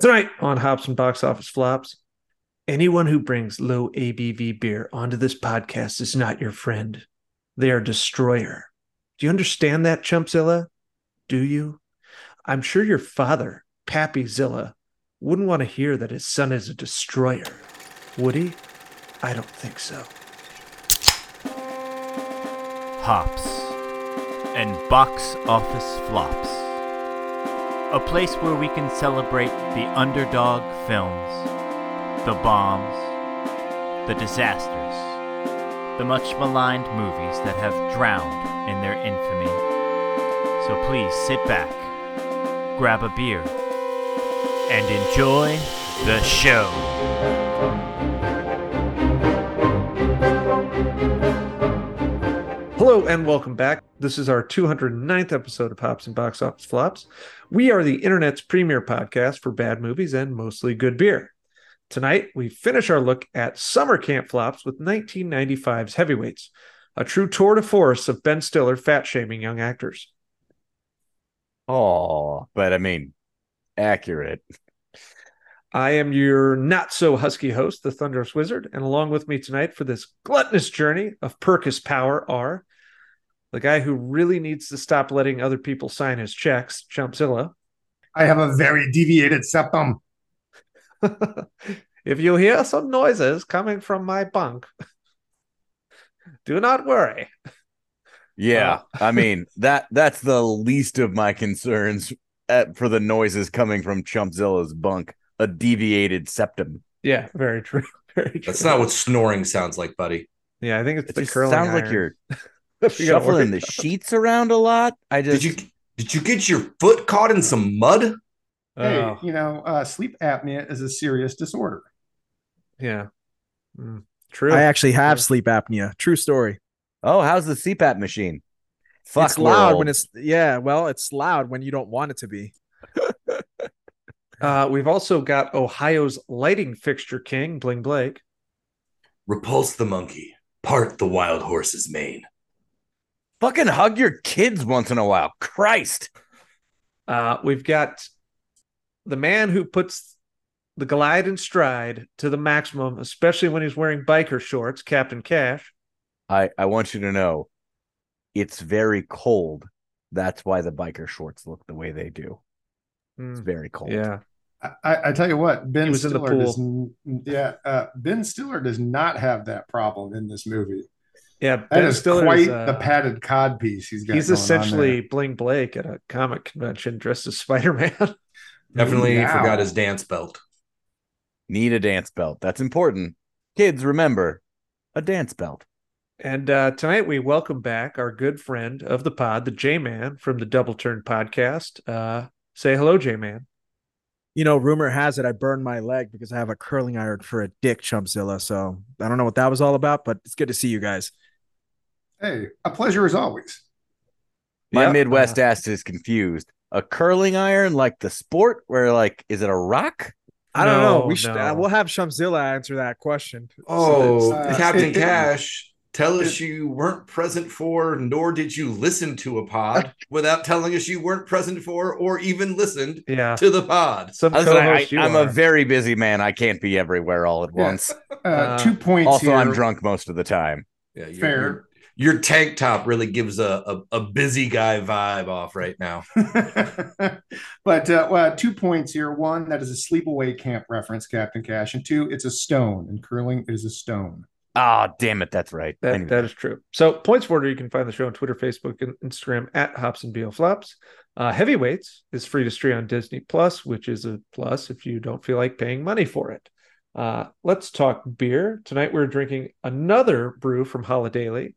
Tonight on Hops and Box Office Flops, anyone who brings low ABV beer onto this podcast is not your friend. They are destroyer. Do you understand that, Chumpzilla? Do you? I'm sure your father, Pappy Zilla, wouldn't want to hear that his son is a destroyer. Would he? I don't think so. Hops and Box Office Flops. A place where we can celebrate the underdog films, the bombs, the disasters, the much maligned movies that have drowned in their infamy. So please sit back, grab a beer, and enjoy the show. Hello and welcome back. This is our 209th episode of Hops and Box Office Flops. We are the internet's premier podcast for bad movies and mostly good beer. Tonight, we finish our look at summer camp flops with 1995's Heavyweights, a true tour de force of Ben Stiller fat shaming young actors. Oh, but I mean, accurate. I am your not so husky host, the Thunderous Wizard, and along with me tonight for this gluttonous journey of Perkis Power are the guy who really needs to stop letting other people sign his checks, Chumpzilla. I have a very deviated septum. if you hear some noises coming from my bunk, do not worry. Yeah, uh, I mean that that's the least of my concerns at, for the noises coming from Chumpzilla's bunk. A deviated septum. Yeah, very true. Very true. That's not what snoring sounds like, buddy. Yeah, I think it's It the just curling. sounds like you're You gotta shuffling the about- sheets around a lot. I just Did you did you get your foot caught in some mud? Hey, Oh, you know, uh, sleep apnea is a serious disorder. yeah. Mm, true. I actually have Yeah. sleep apnea. True story. oh, how's the CPAP machine? Fuck, it's loud when it's yeah. Well, it's loud when you don't want it to be. Uh, we've also got Ohio's lighting fixture king, Bling Blake. Repulse the monkey, part the wild horse's mane. Fucking hug your kids once in a while. Christ. Uh, we've got the man who puts the glide and stride to the maximum, especially when he's wearing biker shorts, Captain Cash. I I want you to know, it's very cold. That's why the biker shorts look the way they do. It's Mm, very cold. yeah. I, I, I tell you what, Ben He was in the Stiller does. Yeah, uh, Ben Stiller does not have that problem in this movie. Yeah. That Ben is Stiller quite is, uh, the padded cod piece he's got. He's going on essentially there. Bling Blake at a comic convention dressed as Spider Man. Definitely Wow. forgot his dance belt. Need a dance belt. That's important. Kids, remember a dance belt. and uh, tonight we welcome back our good friend of the pod, the J Man from the Double Turn podcast. Uh, say hello, J Man. You know, rumor has it I burned my leg because I have a curling iron for a dick, Chumpzilla. So I don't know what that was all about, but it's good to see you guys. Hey, a pleasure as always. My Yep. Midwest Uh, ass is confused. A curling iron, like the sport, where like, is it a rock? I don't know. No, We should. no. Uh, we'll have Chumpzilla answer that question. Oh, uh, Captain it- it- Cash, tell us you weren't present for, nor did you listen to a pod without telling us you weren't present for or even listened Yeah. to the pod. Some Listen, I, co-host you am are. a very busy man. I can't be everywhere all at Yeah. once. Uh, Uh, two points Also, here. I'm drunk most of the time. Yeah, your, Fair. Your, your tank top really gives a, a, a busy guy vibe off right now. but uh, well, two points here. One, that is a sleepaway camp reference, Captain Cash, and two, it's a stone. And curling is a stone. Ah, damn it. That's right. That, Anyway. that is true. So, points for order, you can find the show on Twitter, Facebook, and Instagram at Hops and BO Flops. Uh, Heavyweights is free to stream on Disney Plus, which is a plus if you don't feel like paying money for it. Uh, let's talk beer. Tonight we're drinking another brew from Holidaily.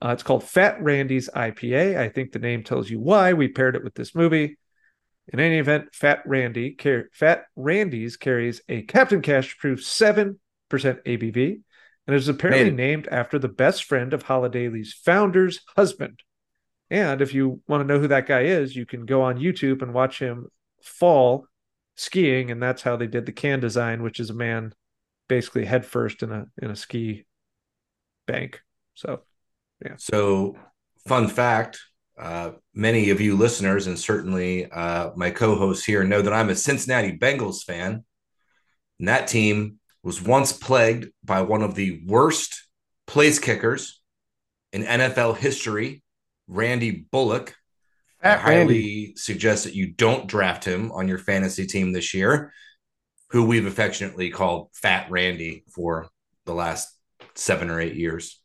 Uh, it's called Fat Randy's IPA. I think the name tells you why we paired it with this movie. In any event, Fat Randy car- Fat Randy's carries a Captain Cash approved seven percent ABV and is apparently it. named after the best friend of Holidaily's founder's husband. And if you want to know who that guy is, you can go on YouTube and watch him fall skiing, and that's how they did the can design, which is a man basically headfirst in a in a ski bank. So So, fun fact uh, many of you listeners, and certainly uh, my co hosts here, know that I'm a Cincinnati Bengals fan. And that team was once plagued by one of the worst place kickers in NFL history, Randy Bullock. I Fat highly Randy. suggest that you don't draft him on your fantasy team this year, who we've affectionately called Fat Randy for the last seven or eight years.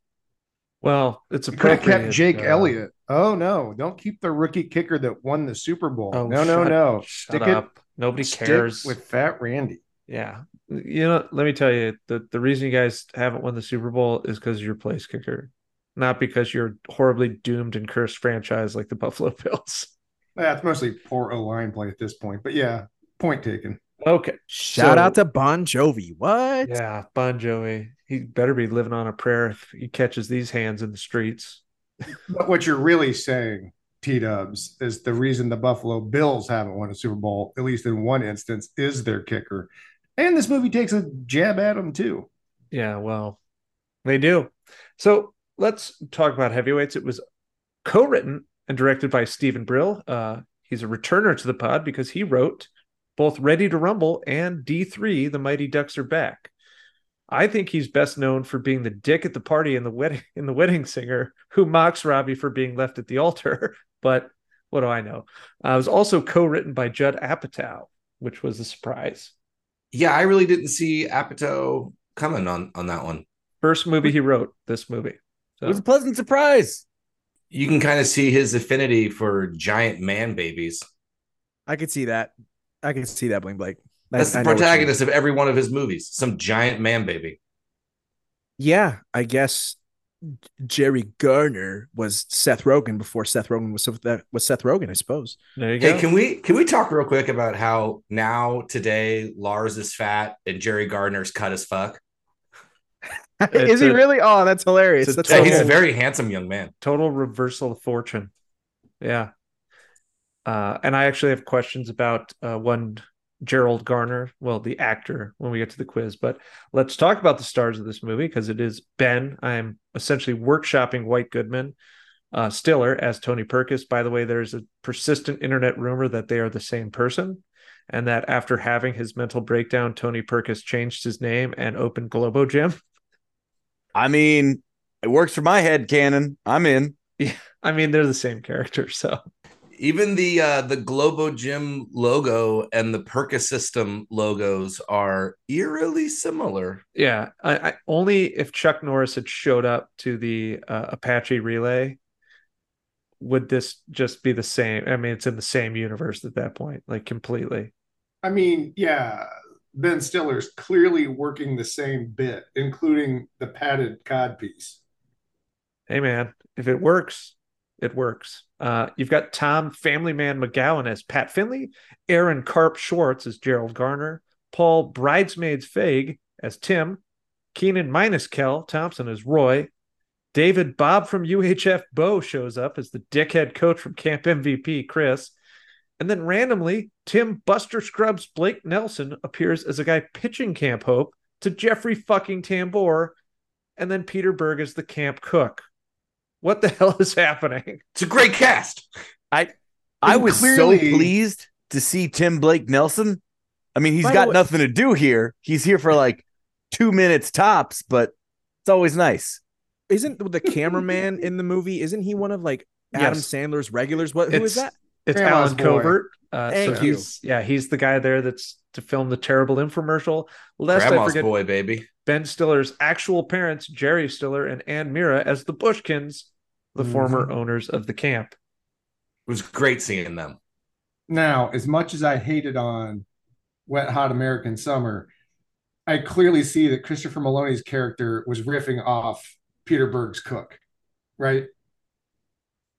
Well, it's a could have kept Jake uh, Elliott. Oh no! Don't keep the rookie kicker that won the Super Bowl. Oh, no, no, shut- no! Shut Stick it. Nobody stick cares. with Fat Randy. Yeah. You know, let me tell you, the, the reason you guys haven't won the Super Bowl is because you're place kicker, not because you're horribly doomed and cursed franchise like the Buffalo Bills. That's mostly poor O line play at this point. But yeah, point taken. Okay. Shout So- out to Bon Jovi. What? Yeah, Bon Jovi. He better be living on a prayer if he catches these hands in the streets. But what you're really saying, T Dubs, is the reason the Buffalo Bills haven't won a Super Bowl, at least in one instance, is their kicker. And this movie takes a jab at them too. Yeah, well, they do. So let's talk about heavyweights. It was co-written and directed by Steven Brill. Uh, he's a returner to the pod because he wrote both Ready to Rumble and D3, The Mighty Ducks Are Back. I think he's best known for being the dick at the party in the wedding in the wedding singer who mocks Robbie for being left at the altar. But what do I know? Uh, it was also co-written by Judd Apatow, which was a surprise. Yeah, I really didn't see Apatow coming on on that one. First movie he wrote, this movie. So. It was a pleasant surprise. You can kind of see his affinity for giant man babies. I could see that. I can see that, Bling Blake. That's I the know what you mean. protagonist of every one of his movies. Some giant man baby. Yeah, I guess Jerry Garner was Seth Rogen before Seth Rogen was that uh, was Seth Rogen, I suppose. There you go. Hey, can we can we talk real quick about how now today Lars is fat and Jerry Garner's cut as fuck? Is he really? Oh, that's hilarious. a That's Yeah, he's a very handsome young man. total reversal of fortune. Yeah. Uh, and I actually have questions about uh, one Gerald Garner, well, the actor, when we get to the quiz. But let's talk about the stars of this movie because it is Ben. I'm essentially workshopping White Goodman, uh, Stiller as Tony Perkis. By the way, there's a persistent internet rumor that they are the same person. And that after having his mental breakdown, Tony Perkis changed his name and opened Globo Gym. I mean, it works for my head canon. I'm in. Yeah, I mean, they're the same character. So Even the uh, the Globo Gym logo and the Perkis System logos are eerily similar. Yeah, I, I only if Chuck Norris had showed up to the uh, Apache relay would this just be the same. I mean, it's in the same universe at that point, like completely. I mean, yeah, Ben Stiller's clearly working the same bit, including the padded codpiece. Hey, man, if it works, it works. Uh, you've got Tom Family Man McGowan as Pat Finley, Aaron Karp Schwartz as Gerald Garner, Paul Bridesmaids Feig as Tim, Kenan minus Kel Thompson as Roy, David Bob from UHF Bowe shows up as the dickhead coach from Camp MVP Chris, and then randomly Tim Buster Scrubs Blake Nelson appears as a guy pitching Camp Hope to Jeffrey fucking Tambor, and then Peter Berg is the camp cook. What the hell is happening? It's a great cast. I And was clearly- so pleased to see Tim Blake Nelson. I mean, he's By got way- nothing to do here. He's here for like two minutes tops, but it's always nice. Isn't the cameraman in the movie? Isn't he one of like Adam Yes. Sandler's regulars? What? Who is It's- that? It's Grandma's Allen boy. Covert. Uh, Thank so you. he's- Yeah, he's the guy there that's to film the terrible infomercial. Lest I Grandma's forget boy, baby. Ben Stiller's actual parents, Jerry Stiller and Anne Meara, as the Bushkins, the Mhm. former owners of the camp. It was great seeing them. Now, as much as I hated on Wet Hot American Summer, I clearly see that Christopher Meloni's character was riffing off Peter Berg's cook, right?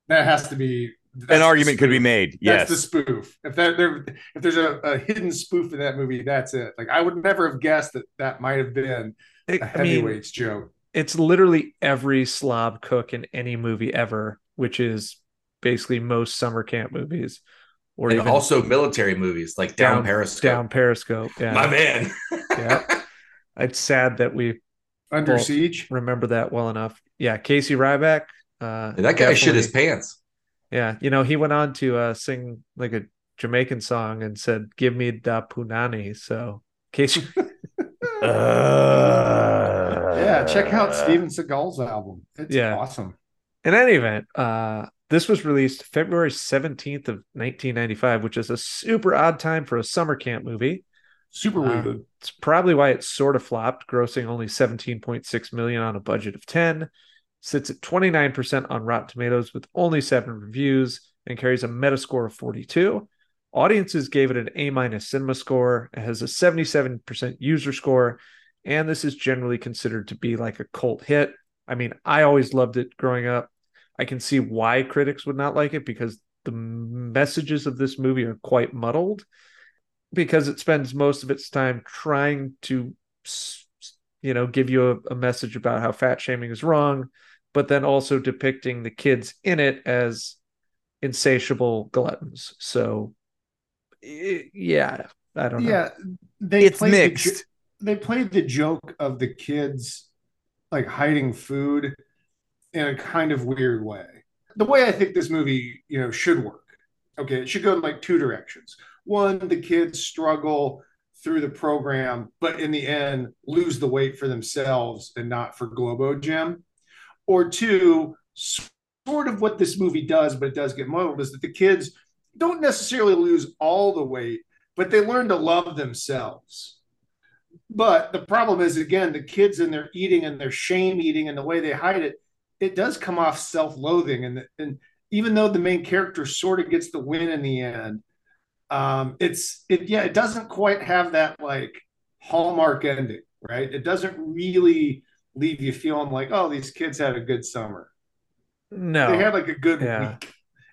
That has to be An argument could be spoof. made. That's Yes. the spoof. If that there, if there's a, a hidden spoof in that movie, that's it. Like I would never have guessed that that might have been I a I mean, heavyweights joke. It's literally every slob cook in any movie ever, which is basically most summer camp movies, or And even also military movies like Down, Down- Periscope. down Periscope. Yeah, My man. Yeah. it's sad that we Under siege. remember that well enough. Yeah, Casey Ryback. Uh, that guy shit his pants. Yeah, you know, he went on to uh, sing like a Jamaican song and said, "Give me da punani." So, Casey. Uh, Yeah, check out Steven Seagal's album. It's Yeah. awesome. in any event, uh, this was released February seventeenth of nineteen ninety five, which is a super odd time for a summer camp movie. Super Uh, weird. It's probably why it sort of flopped, grossing only 17.6 million on a budget of 10. Sits at 29% on Rotten Tomatoes with only seven reviews and carries a Metascore of 42. Audiences gave it an A minus cinema score. It has a 77% user score, and this is generally considered to be like a cult hit. I mean, I always loved it growing up. I can see why critics would not like it because the messages of this movie are quite muddled because it spends most of its time trying to you know give you a, a message about how fat shaming is wrong but then also depicting the kids in it as insatiable gluttons so yeah i don't know Yeah, they It's played the mixed. They played the joke of the kids like hiding food in a kind of weird way. The way I think this movie, you know, should work. Okay, it should go in like two directions. One, the kids struggle through the program, but in the end lose the weight for themselves and not for Globo Gym. Or two, sort of what this movie does, but it does get muddled, is that the kids don't necessarily lose all the weight, but they learn to love themselves. But the problem is, again, the kids and their eating and their shame eating and the way they hide it, it does come off self-loathing. And and even though the main character sort of gets the win in the end, um, it's it yeah, it doesn't quite have that like hallmark ending, right? It doesn't really leave you feeling like, oh, these kids had a good summer. no They had like a good Yeah. week.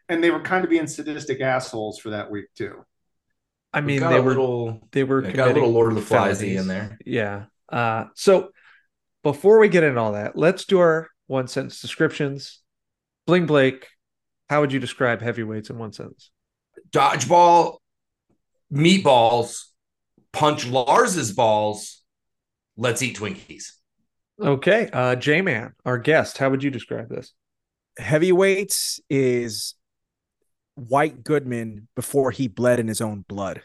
And they were kind of being sadistic assholes for that week too. I mean they were little they were yeah, got a little Lord of the Flies in there. yeah uh so before we get into all that let's do our one sentence descriptions bling blake how would you describe heavyweights in one sentence Dodgeball, meatballs, punch Lars's balls. Let's eat Twinkies. okay uh j-man our guest how would you describe this Heavyweights is White Goodman before he bled in his own blood.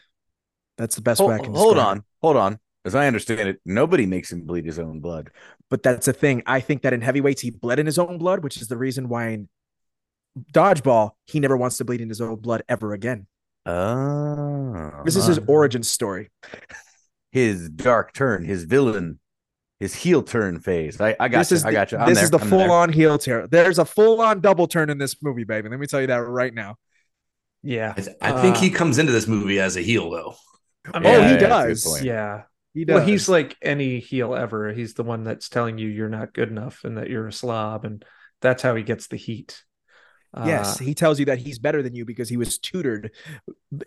That's the best way I can hold on, it. hold on. As I understand it, nobody makes him bleed his own blood. But that's the thing. I think that in heavyweights he bled in his own blood, which is the reason why in dodgeball he never wants to bleed in his own blood ever again. Oh, This is his origin story. his dark turn, his villain, his heel turn phase. I, I got this you. is I got you. I'm this there. is the I'm full there. on heel turn. There's a full on double turn in this movie, baby. Let me tell you that right now. Yeah I, th- I think Uh, he comes into this movie as a heel, though. I Oh, he Yeah, that's a does. yeah He does. Well, he's like any heel ever. He's the one that's telling you you're not good enough and that you're a slob, and that's how he gets the heat. Yes, Uh, he tells you that he's better than you because he was tutored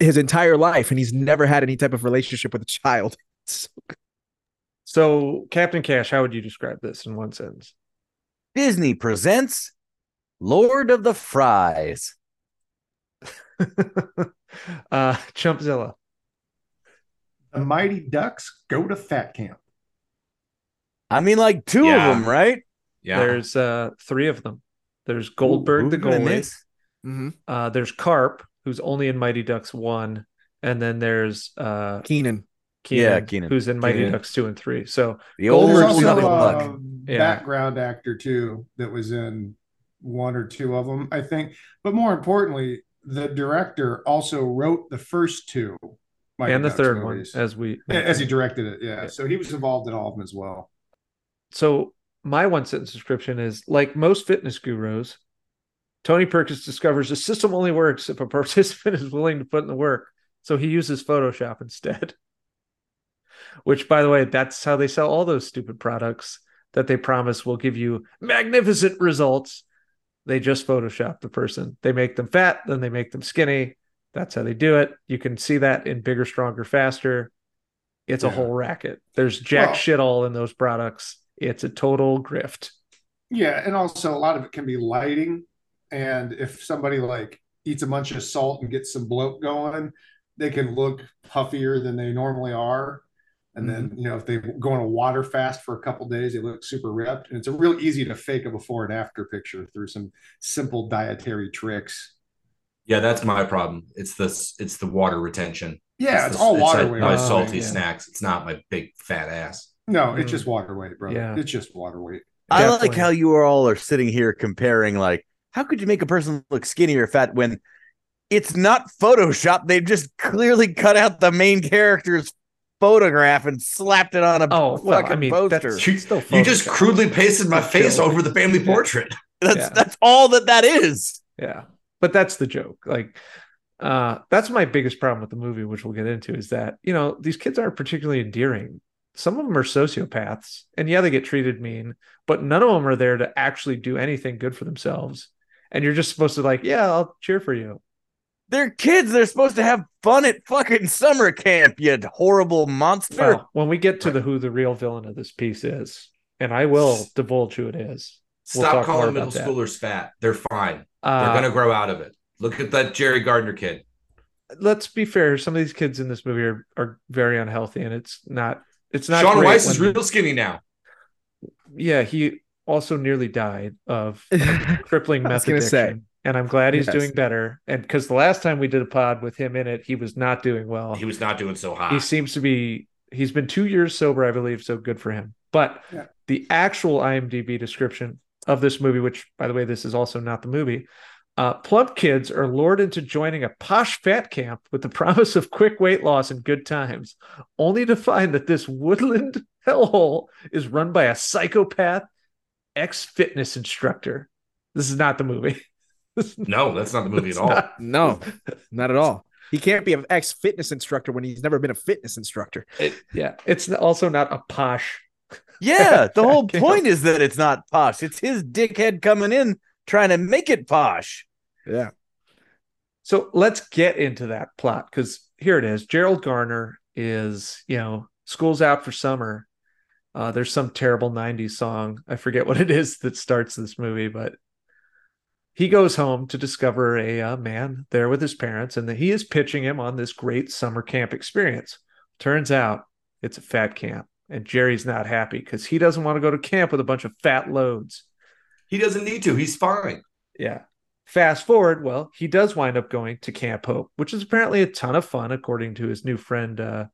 his entire life and he's never had any type of relationship with a child. So- so, Captain Cash, how would you describe this in one sentence? Disney presents Lord of the Fries. uh, Chumpzilla. The Mighty Ducks go to fat camp. I mean, like two Yeah. of them, right? Yeah. There's uh, three of them. There's Goldberg, Who- the who's been in goalie. this? Mhm. Uh, there's Karp, who's only in Mighty Ducks one, and then there's uh, Kenan. Kenan, Yeah, Kenan. who's in Mighty Kenan. Ducks two and three. So The Goldberg's old also nothing nothing a luck. Yeah. background actor too that was in one or two of them, I think. But more importantly, the director also wrote the first two Mighty and the Ducks third movies. one, as we as he directed it. Yeah. Yeah. so he was involved in all of them as well. So my one sentence description is like most fitness gurus, Tony Perkis discovers the system only works if a participant is willing to put in the work. So he uses Photoshop instead. Which, by the way, that's how they sell all those stupid products that they promise will give you magnificent results. They just Photoshop the person. They make them fat, then they make them skinny. That's how they do it. You can see that in bigger, stronger, faster. It's a whole racket. There's jack Well- shit all in those products. It's a total grift. Yeah, and also a lot of it can be lighting. And if somebody like eats a bunch of salt and gets some bloat going, they can look puffier than they normally are. And then, you know, if they go on a water fast for a couple days, they look super ripped. And it's a real easy to fake a before and after picture through some simple dietary tricks. Yeah, that's my problem. It's the it's the water retention. Yeah, it's, the- all like water weight. my Oh, salty yeah. snacks. It's not my big fat ass. No, it's Mm. just water weight, bro. Yeah. It's just water weight. I like how you all are sitting here comparing, like, how could you make a person look skinny or fat when it's not Photoshop? They've just clearly cut out the main character's photograph and slapped it on a Oh, well, I mean, poster. that's You- still You just crudely pasted my face Chill. over the family Yeah. portrait. that's yeah. that's all that that is. Yeah. But that's the joke. Like uh that's my biggest problem with the movie, which we'll get into, is that, you know, these kids aren't particularly endearing. Some of them are sociopaths, and yeah, they get treated mean, but none of them are there to actually do anything good for themselves. And you're just supposed to like, yeah, I'll cheer for you. They're kids. They're supposed to have fun at fucking summer camp. You horrible monster. Well, when we get to the who the real villain of this piece is, and I will divulge who it is. We'll Stop calling middle about that. schoolers fat. They're fine. Uh, They're gonna grow out of it. Look at that Jerry Garner kid. let's be fair. Some of these kids in this movie are, are very unhealthy, and it's not. It's not. Shaun Weiss is real skinny now. yeah, he also nearly died of crippling I meth was addiction. say. And I'm glad he's Yes. doing better. And because the last time we did a pod with him in it, he was not doing well. He was not doing so hot. He seems to be. He's been two years sober, I believe. So good for him. But Yeah. the actual IMDb description of this movie, which by the way, this is also not the movie. Uh, plump kids are lured into joining a posh fat camp with the promise of quick weight loss and good times, only to find that this woodland hellhole is run by a psychopath ex fitness instructor. This is not the movie. No, that's not the movie at all. not- No, not at all. He can't be an ex fitness instructor when he's never been a fitness instructor. It- yeah, it's also not a posh. Yeah, the whole point is that it's not posh. It's his dickhead coming in trying to make it posh. Yeah. So let's get into that plot because here it is. Gerald Garner is, you know, school's out for summer. Uh, there's some terrible 90s song. I forget what it is that starts this movie, but he goes home to discover a uh, man there with his parents and that he is pitching him on this great summer camp experience. Turns out it's a fat camp, and Jerry's not happy because he doesn't want to go to camp with a bunch of fat loads. He doesn't need to. He's fine. Yeah. Fast forward, well, he does wind up going to Camp Hope, which is apparently a ton of fun, according to his new friend uh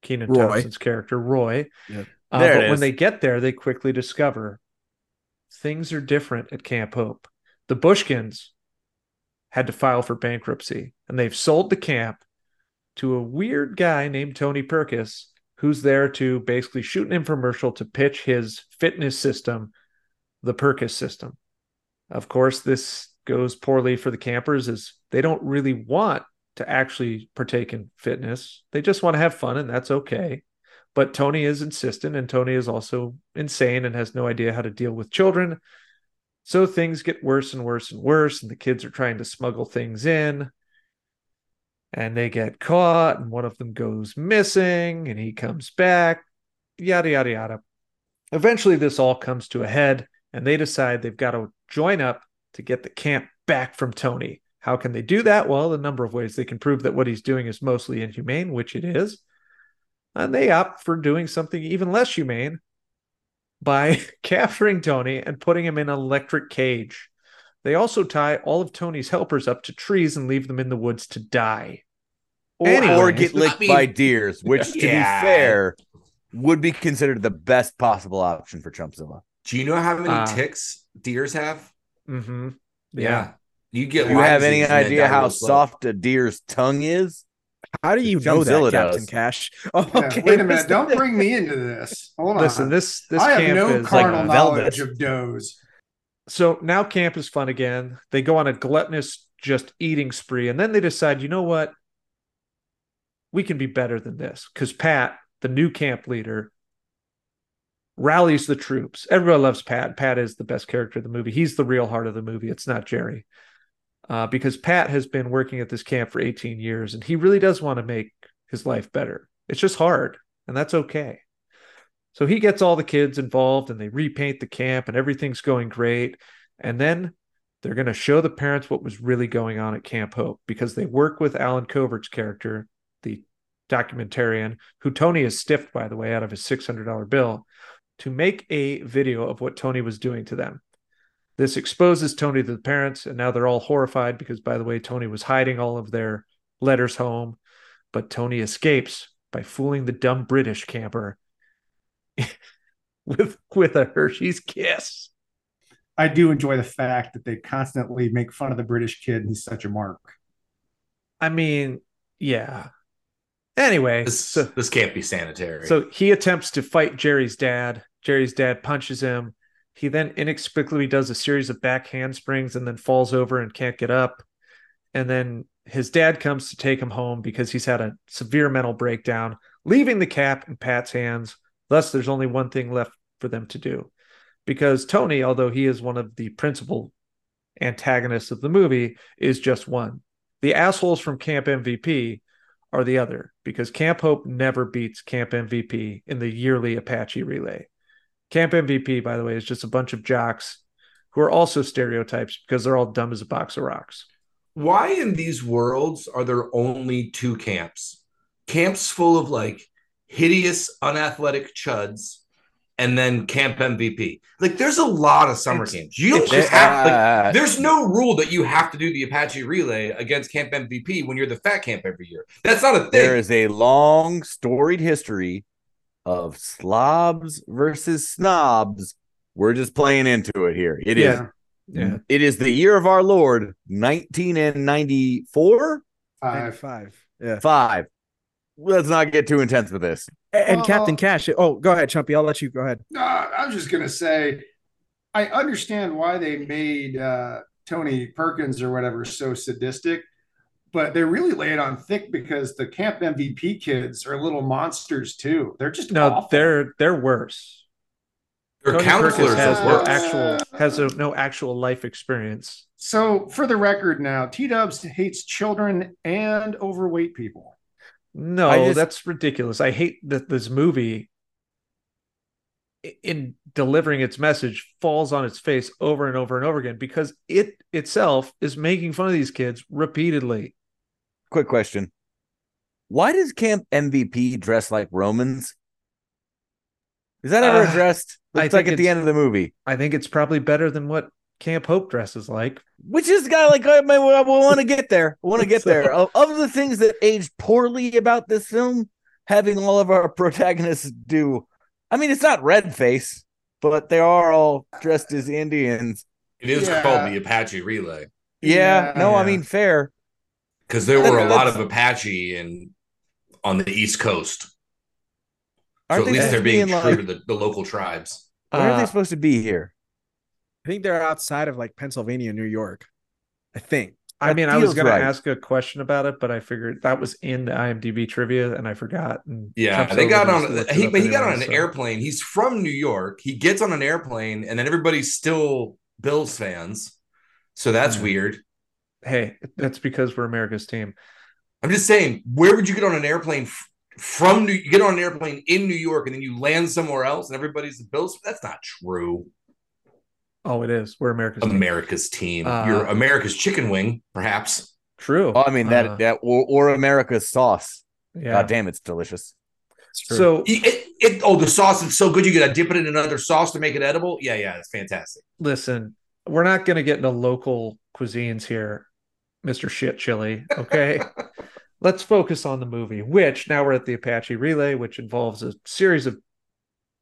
Kenan Thompson's character, Roy. Yeah. Uh, There it but when is. they get there, they quickly discover things are different at Camp Hope. The Bushkins had to file for bankruptcy, and they've sold the camp to a weird guy named Tony Perkis, who's there to basically shoot an infomercial to pitch his fitness system, the Perkis system. Of course, this goes poorly for the campers as they don't really want to actually partake in fitness. They just want to have fun, and that's okay. But Tony is insistent, and Tony is also insane and has no idea how to deal with children. So things get worse and worse and worse, and the kids are trying to smuggle things in. And they get caught, and one of them goes missing, and he comes back, yada, yada, yada. Eventually, this all comes to a head, and they decide they've got to join up to get the camp back from Tony. How can they do that? Well, a number of ways. They can prove that what he's doing is mostly inhumane, which it is. And they opt for doing something even less humane by capturing Tony and putting him in an electric cage. They also tie all of Tony's helpers up to trees and leave them in the woods to die. Or, Anyway, or get I licked mean- by deers, which, to Yeah. be fair, would be considered the best possible option for Chumpzilla. Do you know how many Uh, ticks deers have? Mm-hmm. Yeah. You get Do you have any disease and then idea how soft a deer's tongue is? How do you know Chumpzilla that, Captain does. Cash? Oh, Yeah, okay. Wait a minute. Don't bring me into this. Hold on. Listen, this this I have camp no is carnal uh, knowledge velvet. of does. so now camp is fun again. They go on a gluttonous just eating spree, and then they decide, you know what? We can be better than this. Because Pat, the new camp leader, rallies the troops. Everybody loves Pat. Pat is the best character of the movie. He's the real heart of the movie. It's not Jerry. Uh, because Pat has been working at this camp for 18 years and he really does want to make his life better. It's just hard, and that's okay. So he gets all the kids involved and they repaint the camp and everything's going great. And then they're going to show the parents what was really going on at Camp Hope because they work with Allen Covert's character, the documentarian, who Tony has stiffed, by the way, out of his $600 bill, to make a video of what Tony was doing to them. This exposes Tony to the parents, and now they're all horrified because, by the way, Tony was hiding all of their letters home. But Tony escapes by fooling the dumb British camper with with a Hershey's kiss. I do enjoy the fact that they constantly make fun of the British kid and he's such a mark. I mean, yeah. Anyway, This, so, this can't be sanitary. so he attempts to fight Jerry's dad. Jerry's dad punches him. He then inexplicably does a series of back handsprings and then falls over and can't get up. And then his dad comes to take him home because he's had a severe mental breakdown, leaving the cap in Pat's hands. Thus, there's only one thing left for them to do. Because Tony, although he is one of the principal antagonists of the movie, is just one. The assholes from Camp MVP are the other, because Camp Hope never beats Camp MVP in the yearly Apache relay. Camp MVP, by the way, is just a bunch of jocks who are also stereotypes because they're all dumb as a box of rocks. Why in these worlds are there only two camps? Camps full of like hideous, unathletic chuds, and then Camp MVP. Like, there's a lot of summer It's- camps. You don't just have like. Uh, There's no rule that you have to do the Apache relay against Camp MVP when you're the fat camp every year. That's not a thing. there is a long storied history of slobs versus snobs. We're just playing into it here. It is. Yeah. Yeah. It is the year of our Lord, 19 and 94? Five. Five. Yeah. Five. Let's not get too intense with this. And Well- Captain Cash. Oh, go ahead, Chumpy. I'll let you go ahead. Uh, I was just gonna say, I understand why they made uh, Tony Perkins or whatever so sadistic, but they really lay it on thick because the Camp MVP kids are little monsters too. They're just No, awful. they're they're worse. Their Tony Perkins counselors has are no worse. actual has a, no actual life experience. So for the record, now T Dubs hates children and overweight people. No, just- that's ridiculous. I hate that this movie in delivering its message falls on its face over and over and over again because it itself is making fun of these kids repeatedly. Quick question. Why does Camp MVP dress like Romans? Is that ever Uh, addressed? I Looks like at the end of the movie. I think it's probably better than what Camp Hope dresses like. Which is kind of like I, I want to get there. I want to get So- there. Of, of the things that aged poorly about this film, having all of our protagonists do. I mean, it's not red face, but they are all dressed as Indians. It is Yeah. called the Apache relay Yeah, Yeah. no, I mean fair. Because there were a lot of Apache in on the East Coast. So at least they're to being true like, to the, the local tribes. where are they Uh, supposed to be here? I think they're outside of like Pennsylvania, New York. I think. I That mean, I was going right. to ask a question about it, but I figured that was in the IMDb trivia, and I forgot. And Yeah, they got on. just He, but he got on an so- airplane. He's from New York. He gets on an airplane, and then everybody's still Bills fans. So that's Yeah. weird. Hey, that's because we're America's team. I'm just saying, where would you get on an airplane f- from? New, you get on an airplane in New York, and then you land somewhere else, and everybody's the Bills. That's not true. Oh, it is. We're America's. America's team. Uh, You're America's chicken wing, perhaps. True. Oh, I mean that Uh, that or, or America's sauce. yeah. God damn, it's delicious. It's So It, it, it- oh, the sauce is so good. You got to dip it in another sauce to make it edible. Yeah, yeah, it's fantastic. listen, we're not going to get into local cuisines here, Mr. Shit Chili. Okay. Let's focus on the movie, which now we're at the Apache Relay, which involves a series of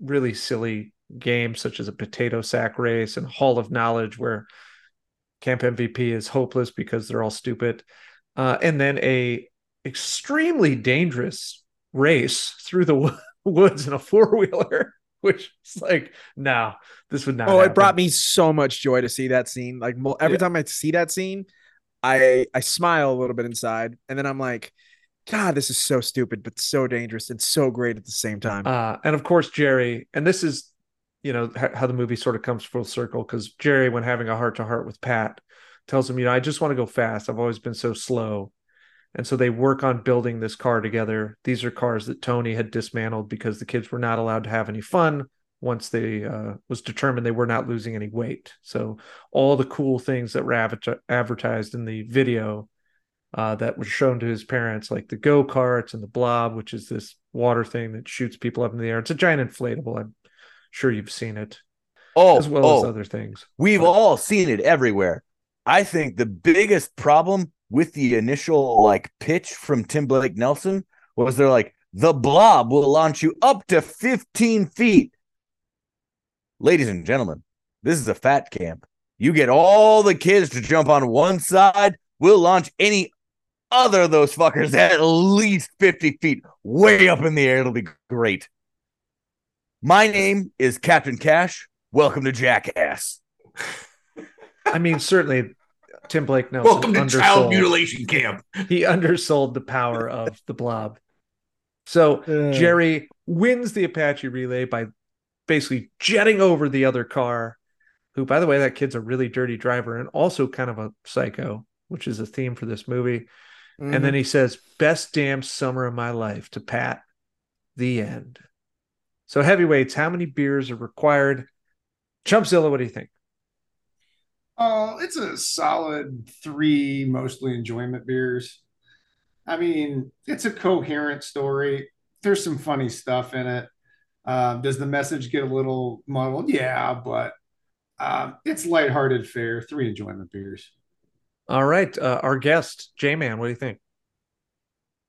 really silly games such as a potato sack race and Hall of Knowledge, where Camp MVP is hopeless because they're all stupid. Uh, and then a extremely dangerous race through the wo- woods in a four wheeler, which is like, no, this would not. Oh, it brought me so much joy to see that scene. Like every Yeah. time I see that scene, I I smile a little bit inside, and then I'm like, God, this is so stupid, but so dangerous and so great at the same time. Uh, and of course, Jerry, and this is, you know, how the movie sort of comes full circle because Jerry, when having a heart to heart with Pat, tells him, you know, I just want to go fast. I've always been so slow. And so they work on building this car together. These are cars that Tony had dismantled because the kids were not allowed to have any fun once they uh, was determined they were not losing any weight. So all the cool things that were adver- advertised in the video uh, that was shown to his parents, like the go karts and the blob, which is this water thing that shoots people up in the air. It's a giant inflatable. I'm sure you've seen it. Oh, as well oh, as other things. We've all seen it everywhere. I think the biggest problem with the initial like pitch from Tim Blake Nelson was they're like, the blob will launch you up to 15 feet. Ladies and gentlemen, this is a fat camp. You get all the kids to jump on one side, we'll launch any other of those fuckers at least 50 feet way up in the air. It'll be great. My name is Captain Cash. Welcome to Jackass. I mean, certainly Tim Blake Nelson Welcome to undersold- child mutilation camp. he undersold the power of the blob. So Uh. Jerry wins the Apache relay by basically jetting over the other car, who, by the way, that kid's a really dirty driver and also kind of a psycho, which is a theme for this movie. Mm-hmm. And then he says, Best damn summer of my life to Pat. The end. So, heavyweights, how many beers are required? Chumpzilla, what do you think? Oh, it's a solid three, mostly enjoyment beers. I mean, it's a coherent story. There's some funny stuff in it. Um, does the message get a little muddled? Yeah, but um, it's lighthearted fare. Three enjoyment beers. All right. Uh, our guest, J Man, what do you think?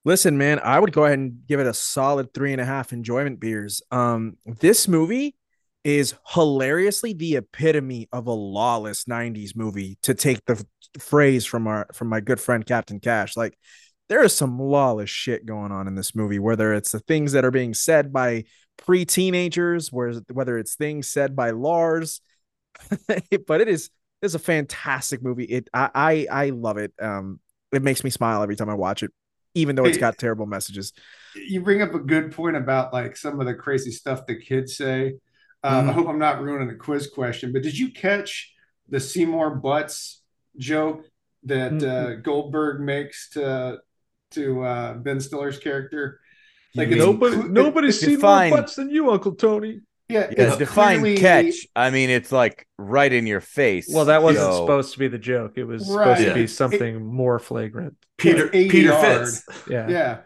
Listen, man, I would go ahead and give it a solid three and a half enjoyment beers. Um, this movie is hilariously the epitome of a lawless 90s movie to take the f- phrase from our from my good friend Captain Cash. Like there is some lawless shit going on in this movie, whether it's the things that are being said by pre-teenagers, where whether it's things said by Lars. but it is it's a fantastic movie. It I I, I love it. Um it makes me smile every time I watch it even though it's got terrible messages. You bring up a good point about like some of the crazy stuff the kids say. Um, I Mhm. hope I'm not ruining the quiz question, but did you catch the Seymour Butts joke that uh, Goldberg makes to to uh, Ben Stiller's character? Like it's Nobody, cl- nobody's it- seen more define- butts than you, Uncle Tony. Yeah, Yeah, it's define clearly- catch. I mean, it's like right in your face. Well, that wasn't So- supposed to be the joke. It was Right. supposed to be Yeah. something more flagrant. Peter Eighty Peter yard. Fitz. Yeah. Yeah,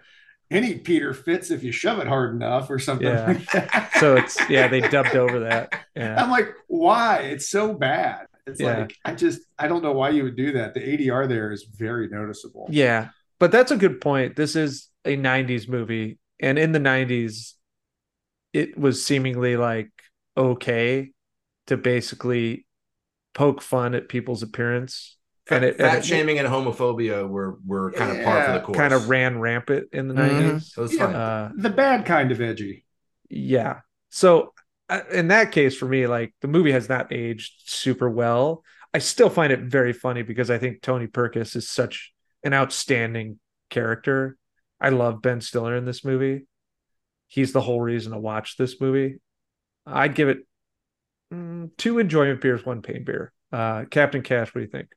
any Peter fits if you shove it hard enough or something Yeah. like that. So it's yeah, they dubbed over that. Yeah. I'm like, why? It's so bad. It's Yeah. like I just I don't know why you would do that. The ADR there is very noticeable. Yeah. But that's a good point. This is a 90s movie. And in the 90s, it was seemingly like okay to basically poke fun at people's appearance. And it, Fat and it shaming and homophobia were were kind of par for the Yeah, course. kind of ran rampant in the Mhm. 90s. So it's Yeah. fine. Uh, The bad kind of edgy. yeah. So uh, in that case, for me, like the movie has not aged super well. I still find it very funny because I think Tony Perkis is such an outstanding character. I love Ben Stiller in this movie. He's the whole reason to watch this movie. I'd give it mm, two enjoyment beers, one pain beer. Uh, Captain Cash, what do you think?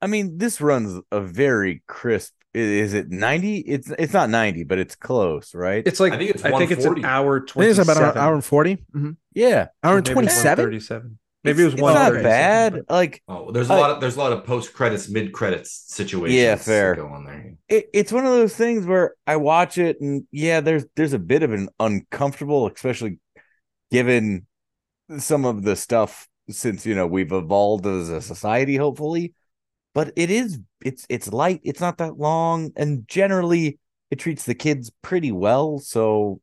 I mean, this runs a very crisp. Is it ninety? It's it's not ninety, but it's close, right? It's like I think it's I think it's an hour twenty. it's about an hour and 40. Mhm. yeah, Hour and 27. 137. Maybe it was it's one not bad. Like Oh, there's a I- lot of there's a lot of post credits, mid credits situations. Yeah, fair. Go on there. it, it's one of those things where I watch it and yeah, there's there's a bit of an uncomfortable, especially given some of the stuff since you know we've evolved as a society, hopefully. But it is it's it's light, it's not that long, and generally it treats the kids pretty well. So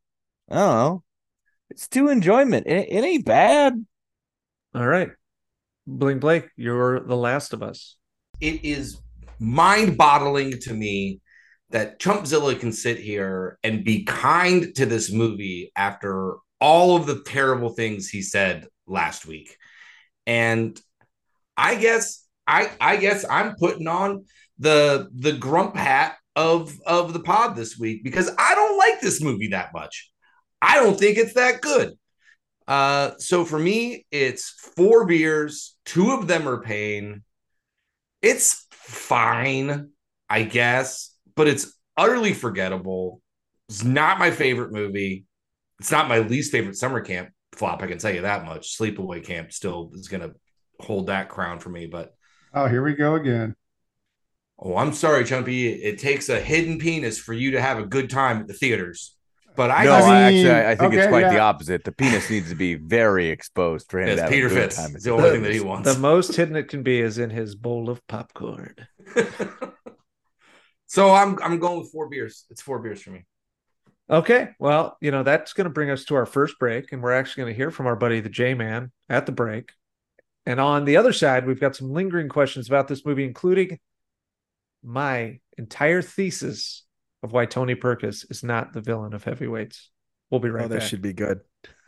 I don't know. It's to enjoyment. It, it ain't bad. All right. Bling Blake, you're the last of us. it is mind-boggling to me that Trumpzilla can sit here and be kind to this movie after all of the terrible things he said last week. And I guess I I guess I'm putting on the the grump hat of of the pod this week because I don't like this movie that much. I don't think it's that good. Uh, so for me, it's four beers. Two of them are pain. It's fine, I guess, but it's utterly forgettable. It's not my favorite movie. It's not my least favorite summer camp flop. I can tell you that much. Sleepaway Camp still is going to hold that crown for me. But Oh, here we go again. oh, I'm sorry, Chumpy. It takes a hidden penis for you to have a good time at the theaters. But I no, just- I mean, actually, I, I think it's okay, quite the opposite. The penis needs to be very exposed for him to Yes, have Peter a Fitz. time. It's the only thing that he wants. The most hidden it can be is in his bowl of popcorn. so I'm I'm going with four beers. It's four beers for me. Okay, well, you know that's going to bring us to our first break, and we're actually going to hear from our buddy the J Man at the break. And on the other side, we've got some lingering questions about this movie, including my entire thesis of why Tony Perkis is not the villain of Heavyweights. We'll be oh, right back. oh, that should be good.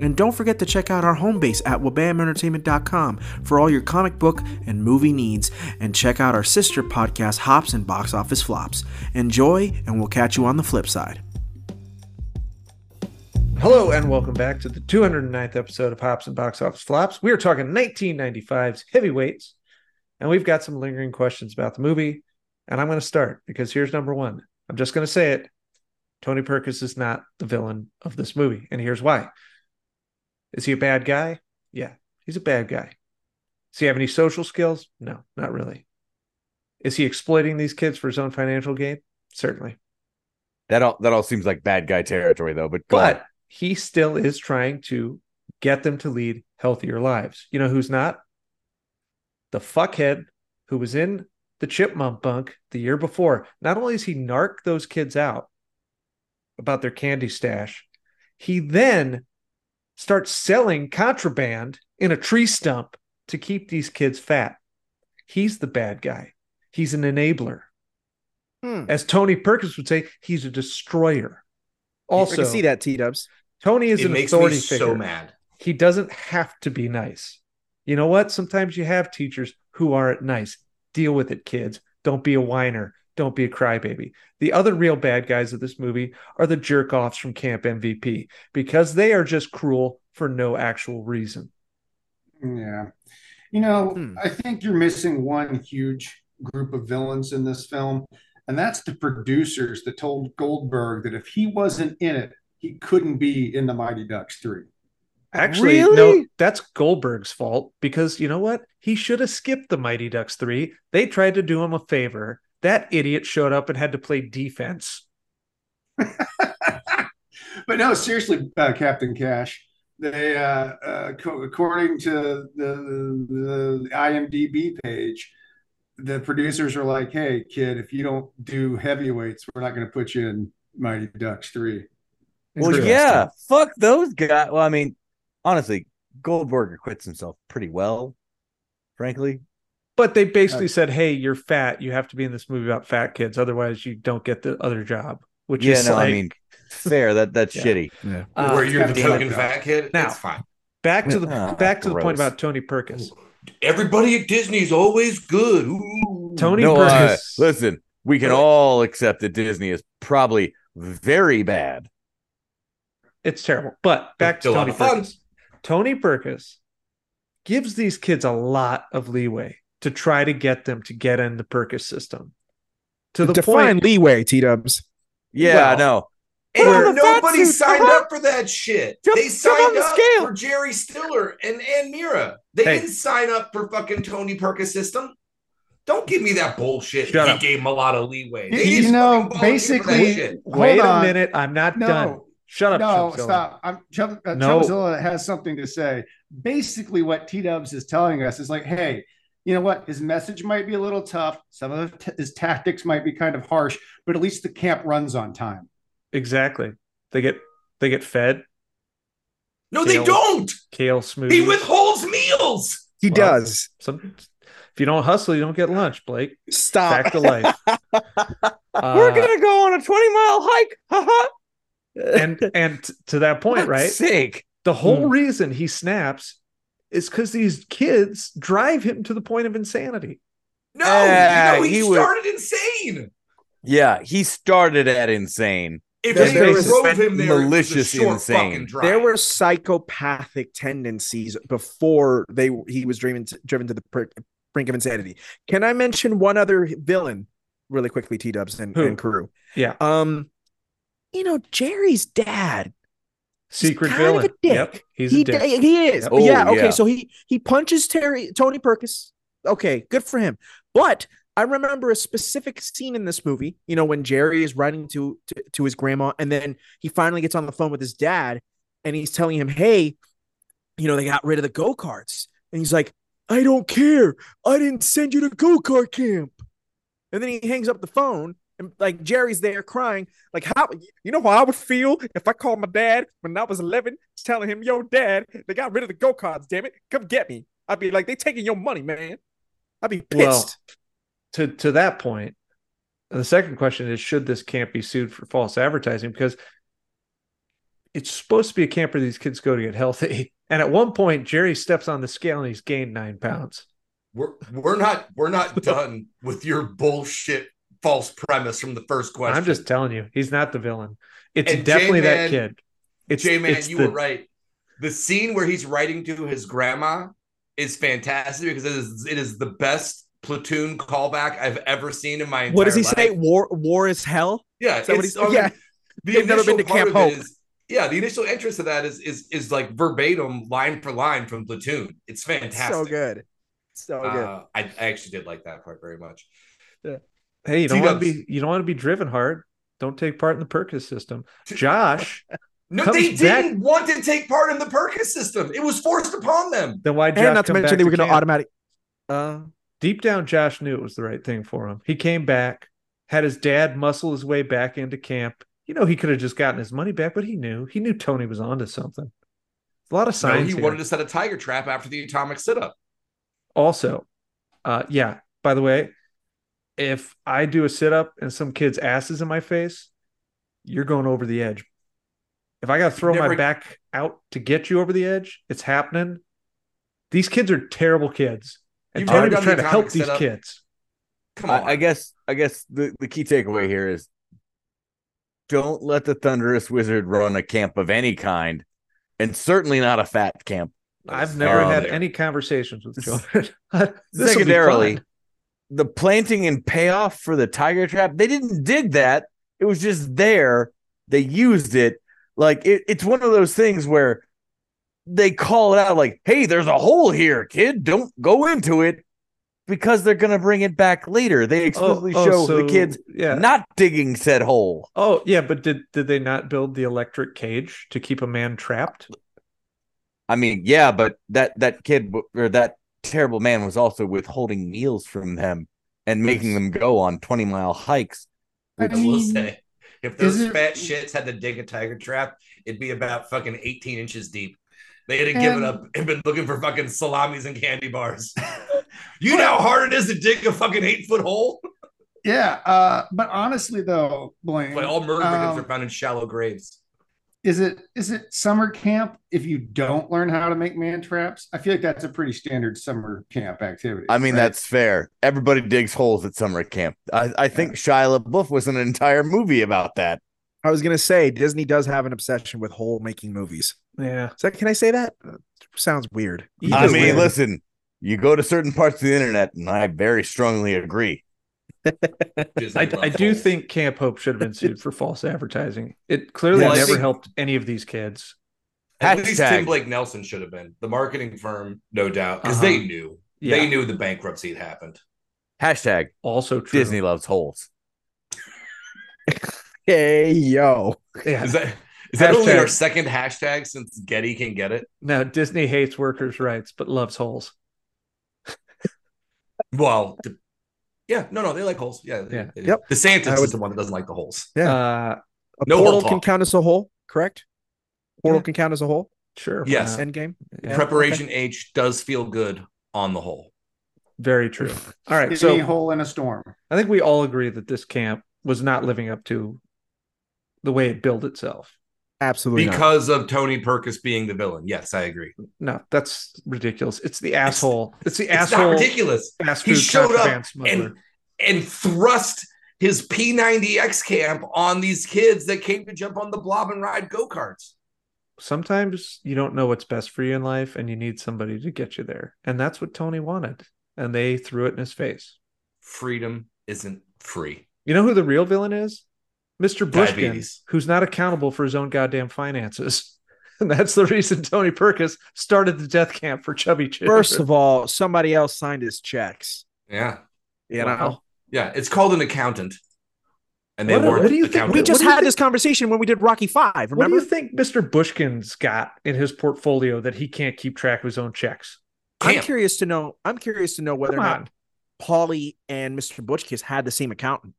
And don't forget to check out our home base at wabamentertainment.com for all your comic book and movie needs. And check out our sister podcast, Hops and Box Office Flops. Enjoy, and we'll catch you on the flip side. Hello and welcome back to the 209th episode of Hops and Box Office Flops. We are talking 1995's Heavyweights, and we've got some lingering questions about the movie. And I'm going to start because here's number one. I'm just going to say it. Tony Perkis is not the villain of this movie, and here's why. Is he a bad guy? Yeah, he's a bad guy. Does he have any social skills? No, not really. Is he exploiting these kids for his own financial gain? Certainly. That all that all seems like bad guy territory, though. But go on. but he still is trying to get them to lead healthier lives. You know who's not? The fuckhead who was in the chipmunk bunk the year before. Not only is he narc those kids out about their candy stash, he then starts selling contraband in a tree stump to keep these kids fat. He's the bad guy. He's an enabler. Hmm. As Tony Perkis would say, he's a destroyer. I Also, can see that, T Dubs. Tony is it an makes authority me figure. so mad. He doesn't have to be nice. You know what? Sometimes you have teachers who aren't nice. Deal with it, kids. Don't be a whiner. Don't be a crybaby. The other real bad guys of this movie are the jerk offs from Camp MVP because they are just cruel for no actual reason. Yeah. You know, Hmm. I think you're missing one huge group of villains in this film, and that's the producers that told Goldberg that if he wasn't in it, he couldn't be in the Mighty Ducks 3. Actually, Really? no, that's Goldberg's fault because you know what? He should have skipped the Mighty Ducks 3. They tried to do him a favor. That idiot showed up and had to play defense. but no, seriously, uh, Captain Cash, they, uh, uh, co- according to the, the, the IMDb page, the producers are like, hey, kid, if you don't do heavyweights, we're not going to put you in Mighty Ducks 3. Well, yeah, fuck those guys. Well, I mean, honestly, Goldberg acquits himself pretty well, frankly. But they basically Uh, said, "Hey, you're fat. You have to be in this movie about fat kids. Otherwise, you don't get the other job." Which yeah, is no, like, I mean, fair. That that's Yeah. shitty. uh, Where you're the damn token fat kid, Now- it's fine. back to the Ah, back to the point about Tony Perkis. Everybody at Disney is always good. Ooh. Tony No, uh, Perkis. listen, we can all accept that Disney is probably very bad. it's terrible. But back to Still a lot Tony of fun. Perkis. Tony Perkis gives these kids a lot of leeway to try to get them to get in the Perkis system. To the Define point, leeway, T Dubs. Yeah, Well, no. And Put on the fat nobody suit, signed up for that shit. Jump- they signed the up scale. for Jerry Stiller and Anne Meara. They Hey. didn't sign up for fucking Tony Perkis system. Don't give me that bullshit. Shut he up. gave him a lot of leeway. You- They you know, fucking volunteered for that basically- wait Hold a minute. I'm not No. done. Shut up. No, Chumpzilla. stop. I'm Chum, uh, No. Chumpzilla has something to say. Basically, what T Dubs is telling us is like, hey, you know what? His message might be a little tough. Some of his tactics might be kind of harsh, but at least the camp runs on time. Exactly. They get they get fed No, they don't. kale smoothies. He withholds meals. He Well, does. Some if you don't hustle, you don't get lunch, Blake. Stop. Fact of life. We're Uh, gonna go on a 20 mile hike. Haha. and and to that point, Fuck's right? Sake. The whole Hmm. reason he snaps is because these kids drive him to the point of insanity. No, Uh, you know, he, he was- started insane. Yeah, he started at insane. If There- they drove him there, malicious it was a short insane. drive. There were psychopathic tendencies before they he was driven to, driven to the brink of insanity. Can I mention one other villain really quickly, T Dubs and, Who? and crew? Yeah. Um, you know Jerry's dad. Secret kind of villain. a dick. Yep. He's he a dick. he is. Yep. But yeah. Oh, Okay. yeah. So he he punches Terry Tony Perkis. Okay. Good for him. But I remember a specific scene in this movie. You know when Jerry is writing to, to to his grandma, and then he finally gets on the phone with his dad, and he's telling him, "Hey, you know they got rid of the go karts," and he's like, "I don't care. I didn't send you to go kart camp." And then he hangs up the phone. And like Jerry's there crying, like how you know how I would feel if I called my dad when I was 11, telling him, "Yo, dad, they got rid of the go karts. Damn it, come get me." I'd be like, "They taking your money, man." I'd be pissed. Well, to to that point, the second question is: Should this camp be sued for false advertising? Because it's supposed to be a camp where these kids go to get healthy. And at one point, Jerry steps on the scale and he's gained nine pounds. We're we're not we're not done with your bullshit false premise from the first question. I'm just telling you, he's not the villain. It's And definitely J-Man- that kid. It's J Man, you the- were right. The scene where he's writing to his grandma is fantastic because it is it is the best platoon callback I've ever seen in my entire what does he life. say? War, war is hell. Yeah, Is that what it's, he's- I mean, yeah. The They've never initial been to Camp of Hope. is- yeah, the initial entrance to that is is is like verbatim, line for line from Platoon. It's fantastic. So good, so good. Uh, I, I actually did like that part very much. Hey, you don't want to be you don't want to be driven hard. Don't take part in the Perkis system. Josh, No, Comes they didn't want to take part in the Perkis system. It was forced upon them. then why Josh and not to mention they were going to automatic. Uh, deep down, Josh knew it was the right thing for him. He came back, had his dad muscle his way back into camp. You know, he could have just gotten his money back, but he knew. He knew Tony was onto something. A lot of No, signs. he here. wanted to set a tiger trap after the atomic sit up. Also, uh, yeah. By the way, if I do a sit up and some kid's ass is in my face, you're going over the edge. If I got to throw my back out to get you over the edge, it's happening. These kids are terrible kids, and You've Tony never was trying to help atomic these kids. Come on. I, I guess I guess the, the key takeaway here is don't let the thunderous wizard run a camp of any kind, and certainly not a fat camp. I've never had there. any conversations with S- children. Secondarily, fun. The planting and payoff for the tiger trap, they didn't dig that. It was just there. They used it. Like it, it's one of those things where they call it out like, hey, there's a hole here, kid. Don't go into it because they're gonna bring it back later. They oh, explicitly oh, show so, the kids yeah. not digging said hole. Oh, yeah, but did did they not build the electric cage to keep a man trapped? I mean, yeah, but that that kid or that terrible man was also withholding meals from them and making them go on 20 mile hikes. I I will say, if those it- fat shits had to dig a tiger trap, it'd be about fucking 18 inches deep. They'd have given up and been looking for fucking salamis and candy bars. you know how hard it is to dig a fucking eight foot hole? Yeah, uh, but honestly though, Blaine, Like all murder victims um, are found in shallow graves. Is it is it summer camp if you don't learn how to make man traps? I feel like that's a pretty standard summer camp activity. I mean, right? that's fair. Everybody digs holes at summer camp. I, I think Shia LaBeouf was an entire movie about that. I was gonna say Disney does have an obsession with hole making movies. Yeah. So can I say that? Sounds weird. Either I way. mean, listen, you go to certain parts of the internet, and I very strongly agree. Disney I, I do think Camp Hope should have been sued for false advertising. It clearly Well, I never think- helped any of these kids. At least Hashtag. Tim Blake Nelson should have been the marketing firm, no doubt, because Uh-huh. they knew Yeah. they knew the bankruptcy had happened. Hashtag Also true. Disney loves holes. Hey yo. Yeah. Is that is that only our second hashtag since Getty can get it? Now Disney hates workers' rights but loves holes. Well, the- yeah, no, no, they like holes. Yeah, they- Yeah. they- Yep. DeSantis I is the one that doesn't like the holes. Yeah. Uh, A No hole portal can count as a hole, correct? Portal Yeah. can count as a hole. sure. Yes. not? End game. Yeah, Preparation H does feel good on the hole. Very true. All right. Any So hole in a storm. I think we all agree that this camp was not living up to the way it built itself. Absolutely. not. Because of Tony Perkis being the villain. Yes, I agree. No, that's ridiculous. It's the asshole. It's, the It's asshole not ridiculous. He showed up and and thrust his P90X camp on these kids that came to jump on the blob and ride go karts. Sometimes you don't know what's best for you in life and you need somebody to get you there. And that's what Tony wanted. And they threw it in his face. Freedom isn't free. You know who the real villain is? Mr. Bushkin, Diabetes. who's not accountable for his own goddamn finances. And that's the reason Tony Perkis started the death camp for chubby children. First of all, somebody else signed his checks. Yeah. You know, Wow. Yeah. It's called an accountant. And they What- weren't what do you think- we just What do you had think- this conversation when we did Rocky Five. what do you think Mr. Bushkin's got in his portfolio that he can't keep track of his own checks? I'm curious to know. I'm curious to know whether Come or on. not Paulie and Mr. Butchkiss had the same accountant.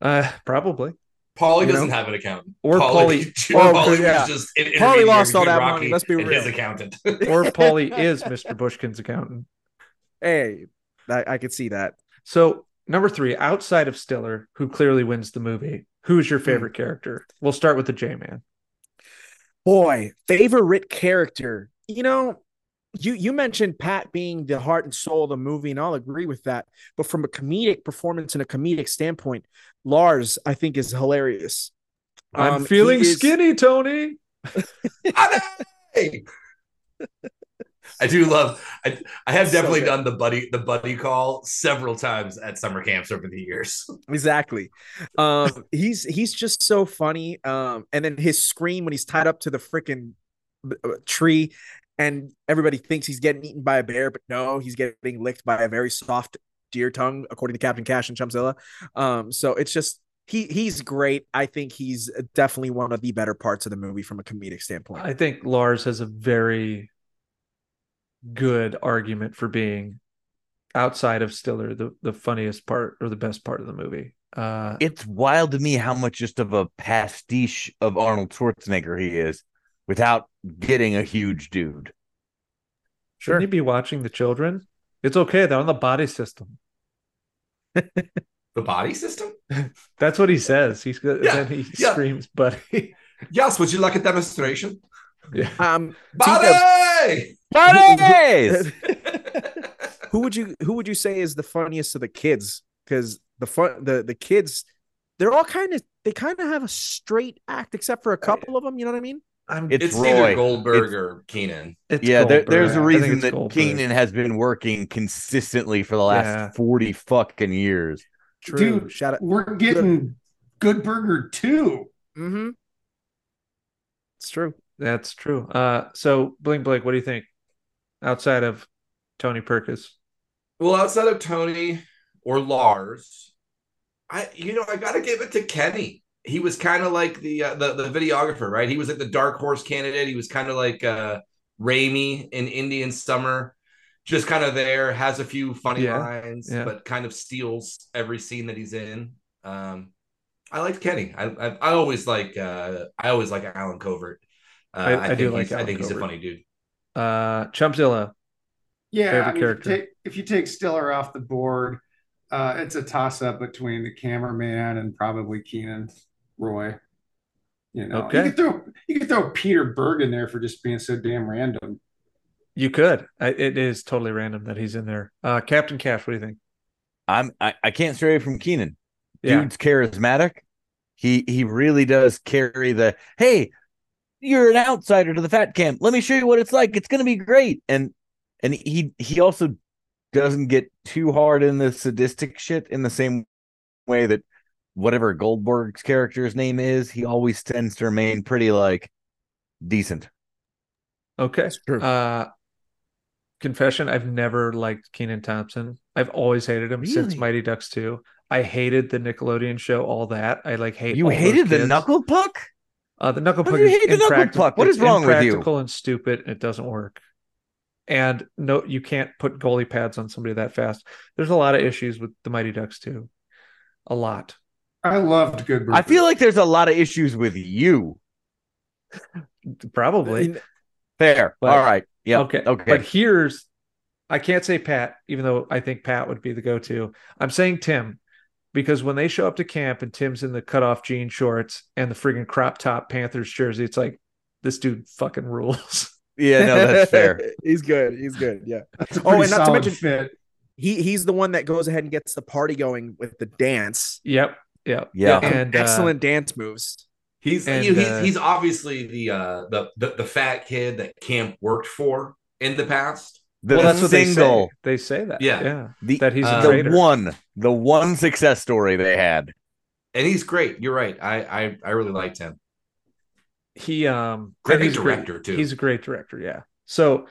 Uh, probably. Paulie doesn't know? have an accountant. Or Paulie, Oh, Paulie yeah. just an Paulie lost all that Rocky money, let's be real. his accountant. Or Paulie is Mr. Bushkin's accountant. Hey, I, I could see that. So number three, outside of Stiller, who clearly wins the movie, who's your hmm. favorite character? We'll start with the J Man. Boy, favorite character. You know, you you mentioned Pat being the heart and soul of the movie, and I'll agree with that. But from a comedic performance and a comedic standpoint, Lars, I think, is hilarious. I'm Um, feeling he is- skinny, Tony. I do love. I, I have So definitely good. done the buddy the buddy call several times at summer camps over the years. Exactly. Um, he's he's just so funny. Um, and then his scream when he's tied up to the freaking tree, and everybody thinks he's getting eaten by a bear, but no, he's getting licked by a very soft deer tongue, according to Captain Cash and Chumpzilla. Um, so it's just he he's great. I think he's definitely one of the better parts of the movie from a comedic standpoint. I think Lars has a very good argument for being outside of Stiller the, the funniest part or the best part of the movie. Uh, It's wild to me how much just of a pastiche of Arnold Schwarzenegger he is without getting a huge dude. shouldn't he be watching the children? It's okay. They're on the body system. The body system? That's what he says. He's good. Yeah, then he yeah. screams, buddy. Yes. Would you like a demonstration? yeah. Um, Body. Buddies! who would you who would you say is the funniest of the kids? Because the fun the the kids, they're all kind of they kind of have a straight act, except for a couple of them. You know what I mean? I'm, It's It's Roy. either Goldberg It's- or Kenan. it's yeah, there, there's a reason that Goldberg. Kenan has been working consistently for the last Yeah. 40 fucking years. True. Dude, Shout out. We're getting Good Burger too. Mm-hmm. It's true. That's true. Uh, so Bling Blake, what do you think? Outside of Tony Perkis, Well, outside of Tony or Lars, I you know I got to give it to Kenny. He was kind of like the, uh, the the videographer, right? He was like the dark horse candidate. He was kind of like uh Raimi in Indian Summer, just kind of there, has a few funny Yeah, lines, yeah. but kind of steals every scene that he's in. Um, I liked Kenny. I I, I always like uh I always like Allen Covert. Uh, I- I think do like he's, I Allen think he's a funny dude. uh, Chumpzilla. Yeah, Favorite I mean, character. If you, take, if you take Stiller off the board, uh, it's a toss up between the cameraman and probably Kenan Roy. You know, Okay. you could throw you could throw Peter Berg in there for just being so damn random. You could. It is totally random that he's in there. Uh, Captain Cash, what do you think? I'm I, I can't stray away from Kenan. Yeah. Dude's charismatic. He he really does carry the hey, you're an outsider to the fat camp. Let me show you what it's like. It's gonna be great. And and he he also doesn't get too hard in the sadistic shit in the same way that whatever Goldberg's character's name is, he always tends to remain pretty like decent. Okay. true. Uh, confession: I've never liked Kenan Thompson. I've always hated him since Mighty Ducks 2. I hated the Nickelodeon show, all that. I like hate. You all those hated the knuckle puck? Uh, the knuckle How puck you is hate the knuckle puck? What It's is wrong with you? impractical and stupid. and It doesn't work. And no, you can't put goalie pads on somebody that fast. There's a lot of issues with the Mighty Ducks too. A lot. I loved Good Burger. I feel like there's a lot of issues with you. Probably. Fair. But- All right. Yeah. Okay. Okay. But here's I can't say Pat, even though I think Pat would be the go-to. I'm saying Tim because when they show up to camp and Tim's in the cutoff jean shorts and the friggin' crop top Panthers jersey, it's like this dude fucking rules. yeah, no, that's fair. he's good. He's good. Yeah. That's a Oh, and not to mention- fit. He he's the one that goes ahead and gets the party going with the dance. yep. Yeah. Yeah. And uh, Excellent dance moves. He's And, you know, he's, uh, he's obviously the, uh, the the the fat kid that Camp worked for in the past. The well, that's what single, they say. They say that. Yeah. Yeah. the, That he's Uh, a the one, the one success story they had. And he's great. You're right. I I, I really liked him. he um Great and he's a director, too. He's a great director, yeah. So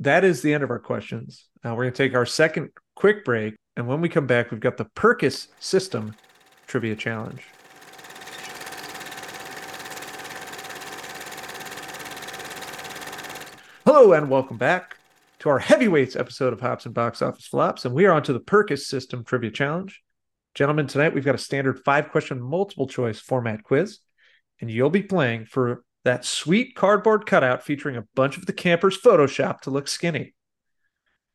that is the end of our questions. Now we're gonna take our second quick break, and when we come back, we've got the Perkis System Trivia Challenge. Hello and welcome back to our heavyweights episode of Hops and Box Office Flops, and we are on to the Perkis System Trivia Challenge. Gentlemen, tonight we've got a standard five question multiple choice format quiz and you'll be playing for that sweet cardboard cutout featuring a bunch of the campers photoshopped to look skinny.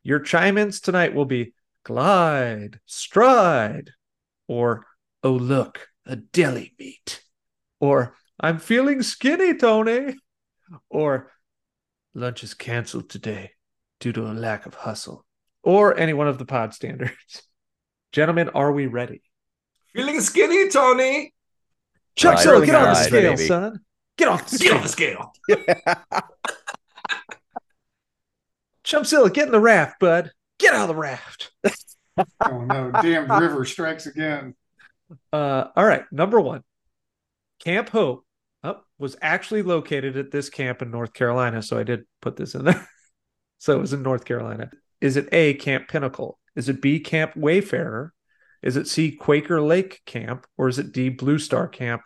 Your chime ins tonight will be glide, stride, or oh, look, a deli meat, or I'm feeling skinny, Tony, or lunch is canceled today due to a lack of hustle, or any one of the pod standards. Gentlemen, are we ready? Feeling skinny, Tony. Chuck Right, Sill, get on the scale, baby. son. Get off the scale. Get scale. on the scale. Chumpzilla, get in the raft, bud. Get out of the raft. Oh no, damned river strikes again. Uh, all right, number one, Camp Hope oh, was actually located at this camp in North Carolina. So I did put this in there. so it was in North Carolina. Is it A, Camp Pinnacle? Is it B, Camp Wayfarer? Is it C, Quaker Lake Camp? Or is it D, Blue Star Camp?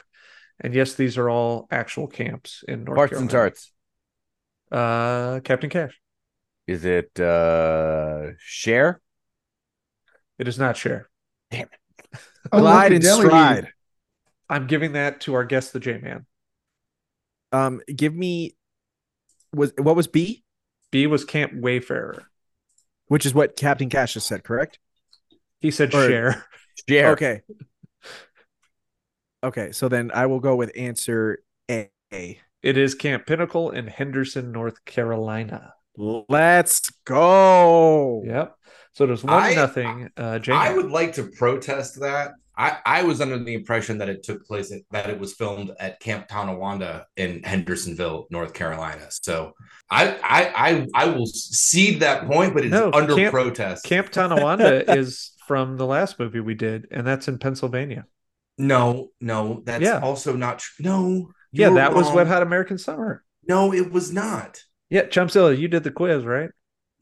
And yes, these are all actual camps in North Carolina. Parts and Carolina. tarts. Uh, Captain Cash. Is it uh share? It is not share. Oh, Glide and stride. I'm giving that to our guest, the J Man. Um, give me was what was B? B was Camp Wayfarer. Which is what Captain Cash just said, correct? He said Or- share. Share. Okay. Okay, so then I will go with answer A. It is Camp Pinnacle in Henderson, North Carolina. Let's go. Yep. So there's one I- nothing. Uh, J I would like to protest that. I, I was under the impression that it took place at, that it was filmed at Camp Tonawanda in Hendersonville, North Carolina. So I I I, I will cede that point, but it's No, under Camp- protest. Camp Tonawanda is from the last movie we did, and that's in Pennsylvania. no, no, that's Yeah. also not true. No, Yeah, that was wrong. Wet Hot American Summer. No, it was not. Yeah, Chumpzilla, you did the quiz, right?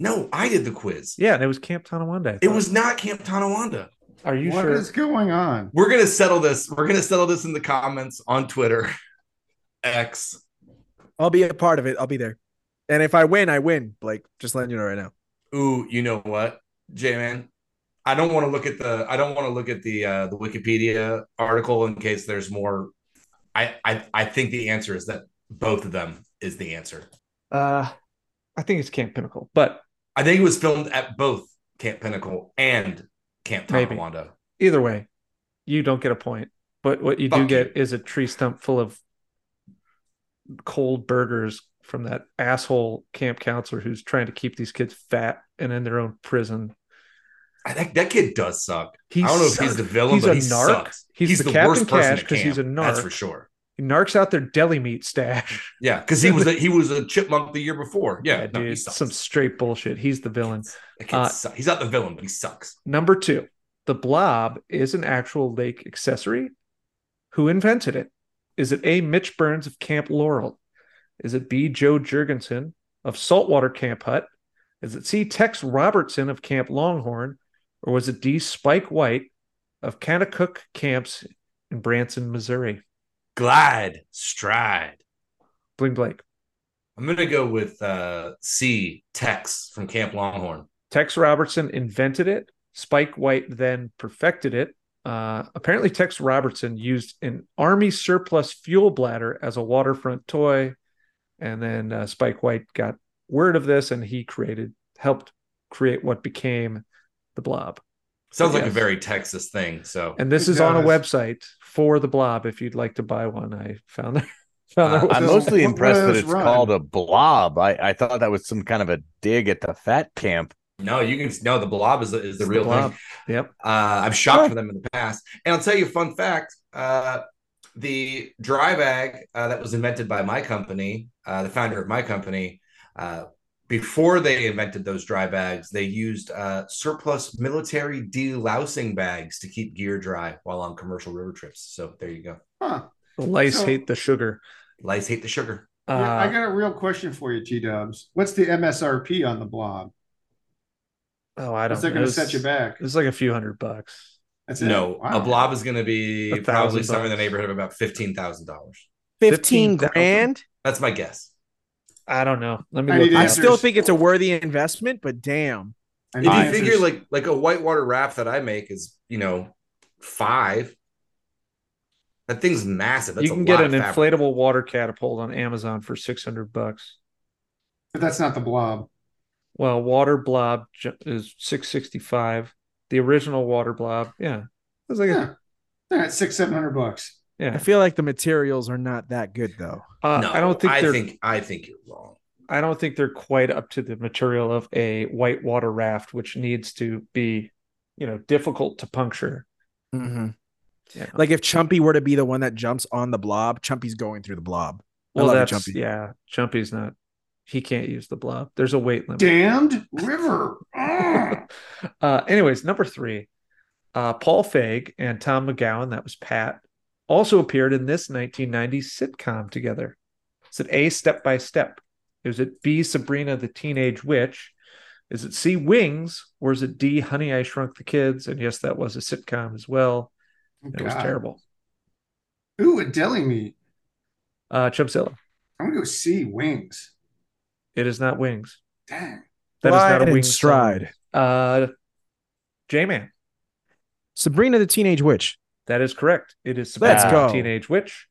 No, I did the quiz. Yeah, and it was Camp Tonawanda. I It was not Camp Tonawanda. Are you What sure? is going on? We're gonna settle this. We're gonna settle this in the comments on Twitter. X. I'll be a part of it. I'll be there. And if I win, I win. Blake, just letting you know right now. Ooh, you know what, J man? I don't want to look at the I don't want to look at the uh the Wikipedia article in case there's more. I I I think the answer is that both of them is the answer. Uh, I think it's Camp Pinnacle, but I think it was filmed at both Camp Pinnacle and Camp. Tonawanda. either way, you don't get a point. But what you do Fuck get is a tree stump full of cold burgers from that asshole camp counselor who's trying to keep these kids fat and in their own prison. I think that kid does suck. He I don't know if he's the villain, He's but a he narc. sucks. He's the Captain worst person Cash at 'cause he's a a That's for sure. He narcs out their deli meat stash. Yeah, because he was a, he was a chipmunk the year before. Yeah, no, he dude, some straight bullshit. He's the villain. Uh. He's not the villain, but he sucks. Number two, the blob is an actual lake accessory. Who invented it? Is it A. Mitch Burns of Camp Laurel? Is it B. Joe Jurgensen of Saltwater Camp Hut? Is it C. Tex Robertson of Camp Longhorn? Or was it D. Spike White of Kanakuk Camps in Branson, Missouri? Glide, stride. Bling Blake. I'm gonna go with uh, C. Tex from Camp Longhorn. Tex Robertson invented it. Spike White then perfected it. Uh, apparently, Tex Robertson used an Army surplus fuel bladder as a waterfront toy, and then uh, Spike White got word of this, and he created, helped create what became the Blob. Sounds like a very Texas thing. So And this It is on a website for the Blob. If you'd like to buy one, I found there. Found Uh, I'm mostly impressed that it's run? called a blob. I, I thought that was some kind of a dig at the fat camp. No, you can no. The blob is the, is the It's real blob. thing. Yep. Uh, I've shopped for them in the past, and I'll tell you a fun fact. Uh, the dry bag uh, that was invented by my company, uh, the founder of my company, uh, before they invented those dry bags, they used uh, surplus military delousing bags to keep gear dry while on commercial river trips. So there you go. Huh. Lice So- hate the sugar. Lice hate the sugar. Uh, I got a real question for you, T Dubs. What's the MSRP on the blob? oh, I don't. What's that going to set you back? It's like a few hundred bucks. That's. No, Wow. a blob is going to be probably somewhere in the neighborhood of about fifteen thousand dollars. 15 15,000. grand. That's my guess. I don't know. Let me I look. need it I still think it's a worthy investment, but damn. I If you answers. figure like like a whitewater raft that I make is you know five, that thing's massive. That's you a can get lot an inflatable water catapult on Amazon for six hundred bucks. but that's not the blob. Well, water blob is six sixty five. The original water blob, yeah, it was like Yeah. All right, six, seven hundred bucks. A, yeah. I feel like the materials are not that good though. Uh, No, I don't think I they're. think I think you're wrong. I don't think they're quite up to the material of a whitewater raft, which needs to be, you know, difficult to puncture. Mm-hmm. Yeah. Like if Chumpy were to be the one that jumps on the blob, Chumpy's going through the blob. I Well, that's Chumpy. yeah. Chumpy's not. He can't use the blob. There's a weight limit. Damned river. Uh, anyways, number three, uh, Paul Feig and Tom McGowan, that was Pat, also appeared in this 1990 sitcom together. Is it A, Step by Step? Is it B, Sabrina the Teenage Witch? Is it C, Wings? Or is it D, Honey, I Shrunk the Kids? And yes, that was a sitcom as well. It was terrible. Ooh, a deli meat. Uh, Chumpzilla, I'm gonna go C, wings. it is not Wings. Dang. That is not a and Wings stride. song. Uh, J Man. Sabrina the Teenage Witch. That is correct. It is Let's Sabrina the. Teenage Witch.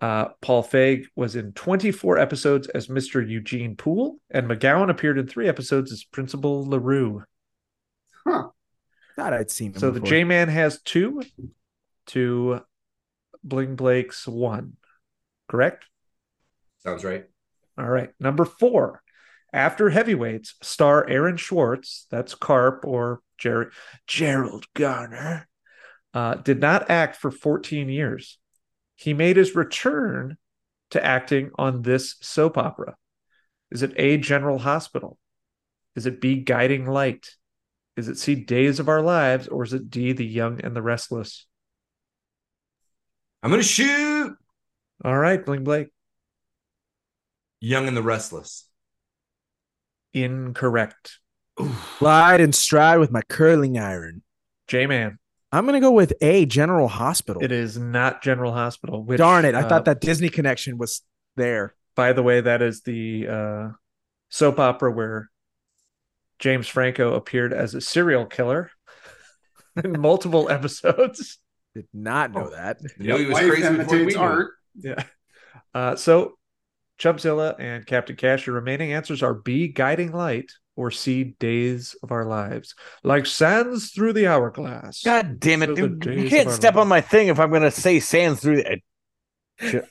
Uh, Paul Feig was in 24 episodes as Mr. Eugene Poole, and McGowan appeared in three episodes as Principal LaRue. Huh. Thought I'd seen him So the. J Man has two, to Bling Blake's one. Correct? Sounds right. All right. Number four. After heavyweights, star Aaron Schwartz, that's Karp or Jerry Gerald Garner, uh, did not act for 14 years. He made his return to acting on this soap opera. Is it A, General Hospital? Is it B, Guiding Light? Is it C, Days of Our Lives? Or is it D, The Young and the Restless? I'm gonna shoot All right, Bling Blake. Young and the Restless. Incorrect. Slide and stride with my curling iron. J Man. I'm gonna go with A General Hospital. It is not General Hospital. Which, Darn it! I uh, thought that Disney connection was there. by the way, that is the uh, soap opera where James Franco appeared as a serial killer in multiple episodes. Did not know that. You know he was crazy before we imitates knew. art. Yeah. Uh, so, Chumpzilla and Captain Cash, your remaining answers are B, Guiding Light, or see Days of Our Lives. Like sands through the hourglass. God damn it! Through the dude, You can't step lives. on my thing if I'm gonna say sands through the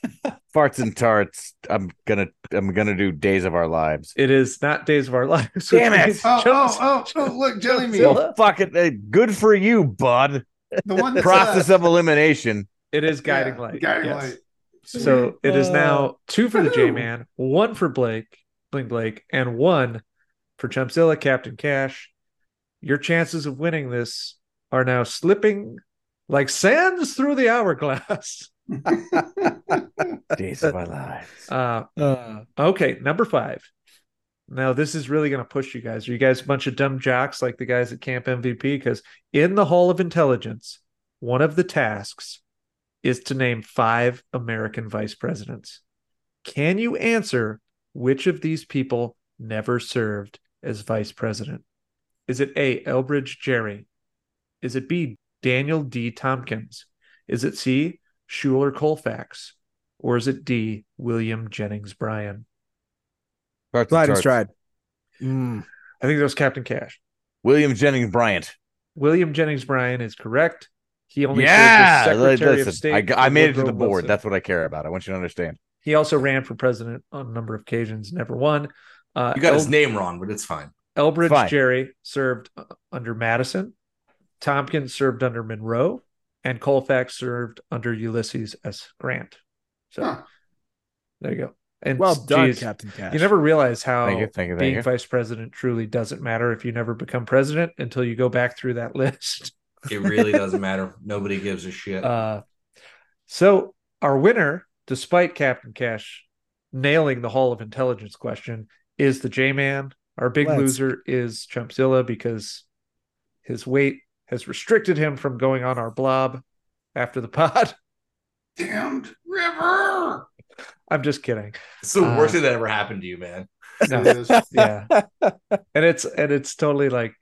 farts and tarts. I'm gonna I'm gonna do days of our lives. It is not Days of Our Lives. which Damn it. Oh, Chumps- oh, oh, oh, look, jelly meat. Chumpzilla. Well, fuck it. uh, Good for you, bud. The one that's Process of elimination. It is Yeah, Guiding Light. Guiding yes. light. So it is Uh, now two for the J man, one for Blake, Bling Blake, and one for Chumpzilla, Captain Cash. Your chances of winning this are now slipping like sands through the hourglass. Days of our lives. Uh, Uh, okay, number five. Now this is really going to push you guys. Are you guys a bunch of dumb jocks like the guys at Camp MVP? Because in the Hall of Intelligence, one of the tasks is to name five American vice presidents. Can you answer which of these people never served as vice president? Is it A. Elbridge Gerry? Is it B. Daniel D. Tompkins? Is it C. Schuyler Colfax? Or is it D. William Jennings Bryan? Farts and slide and stride. Mm. I think that was Captain Cash. William Jennings Bryant. William Jennings Bryan is correct. He only Yeah, served as Secretary listen, of State. I, g- for I made it to the board. Wilson. That's what I care about. I want you to understand. He also ran for president on a number of occasions, never won. Uh, You got his name wrong, but it's fine. Elbridge Fine. Gerry served uh, under Madison, Tompkins served under Monroe, and Colfax served under Ulysses S. Grant. So Huh. there you go. And Well done, geez, Captain Cash. You never realize how Thank you, thank you, thank being you. vice president truly doesn't matter if you never become president until you go back through that list. It really doesn't matter. Nobody gives a shit. Uh, so our winner, despite Captain Cash nailing the Hall of Intelligence question, is the J Man. Our big Let's- loser is Chumpzilla because his weight has restricted him from going on our blob after the pod. Damned river. I'm just kidding. it's the worst uh, thing that ever happened to you, man. No. Yeah and it's and it's totally like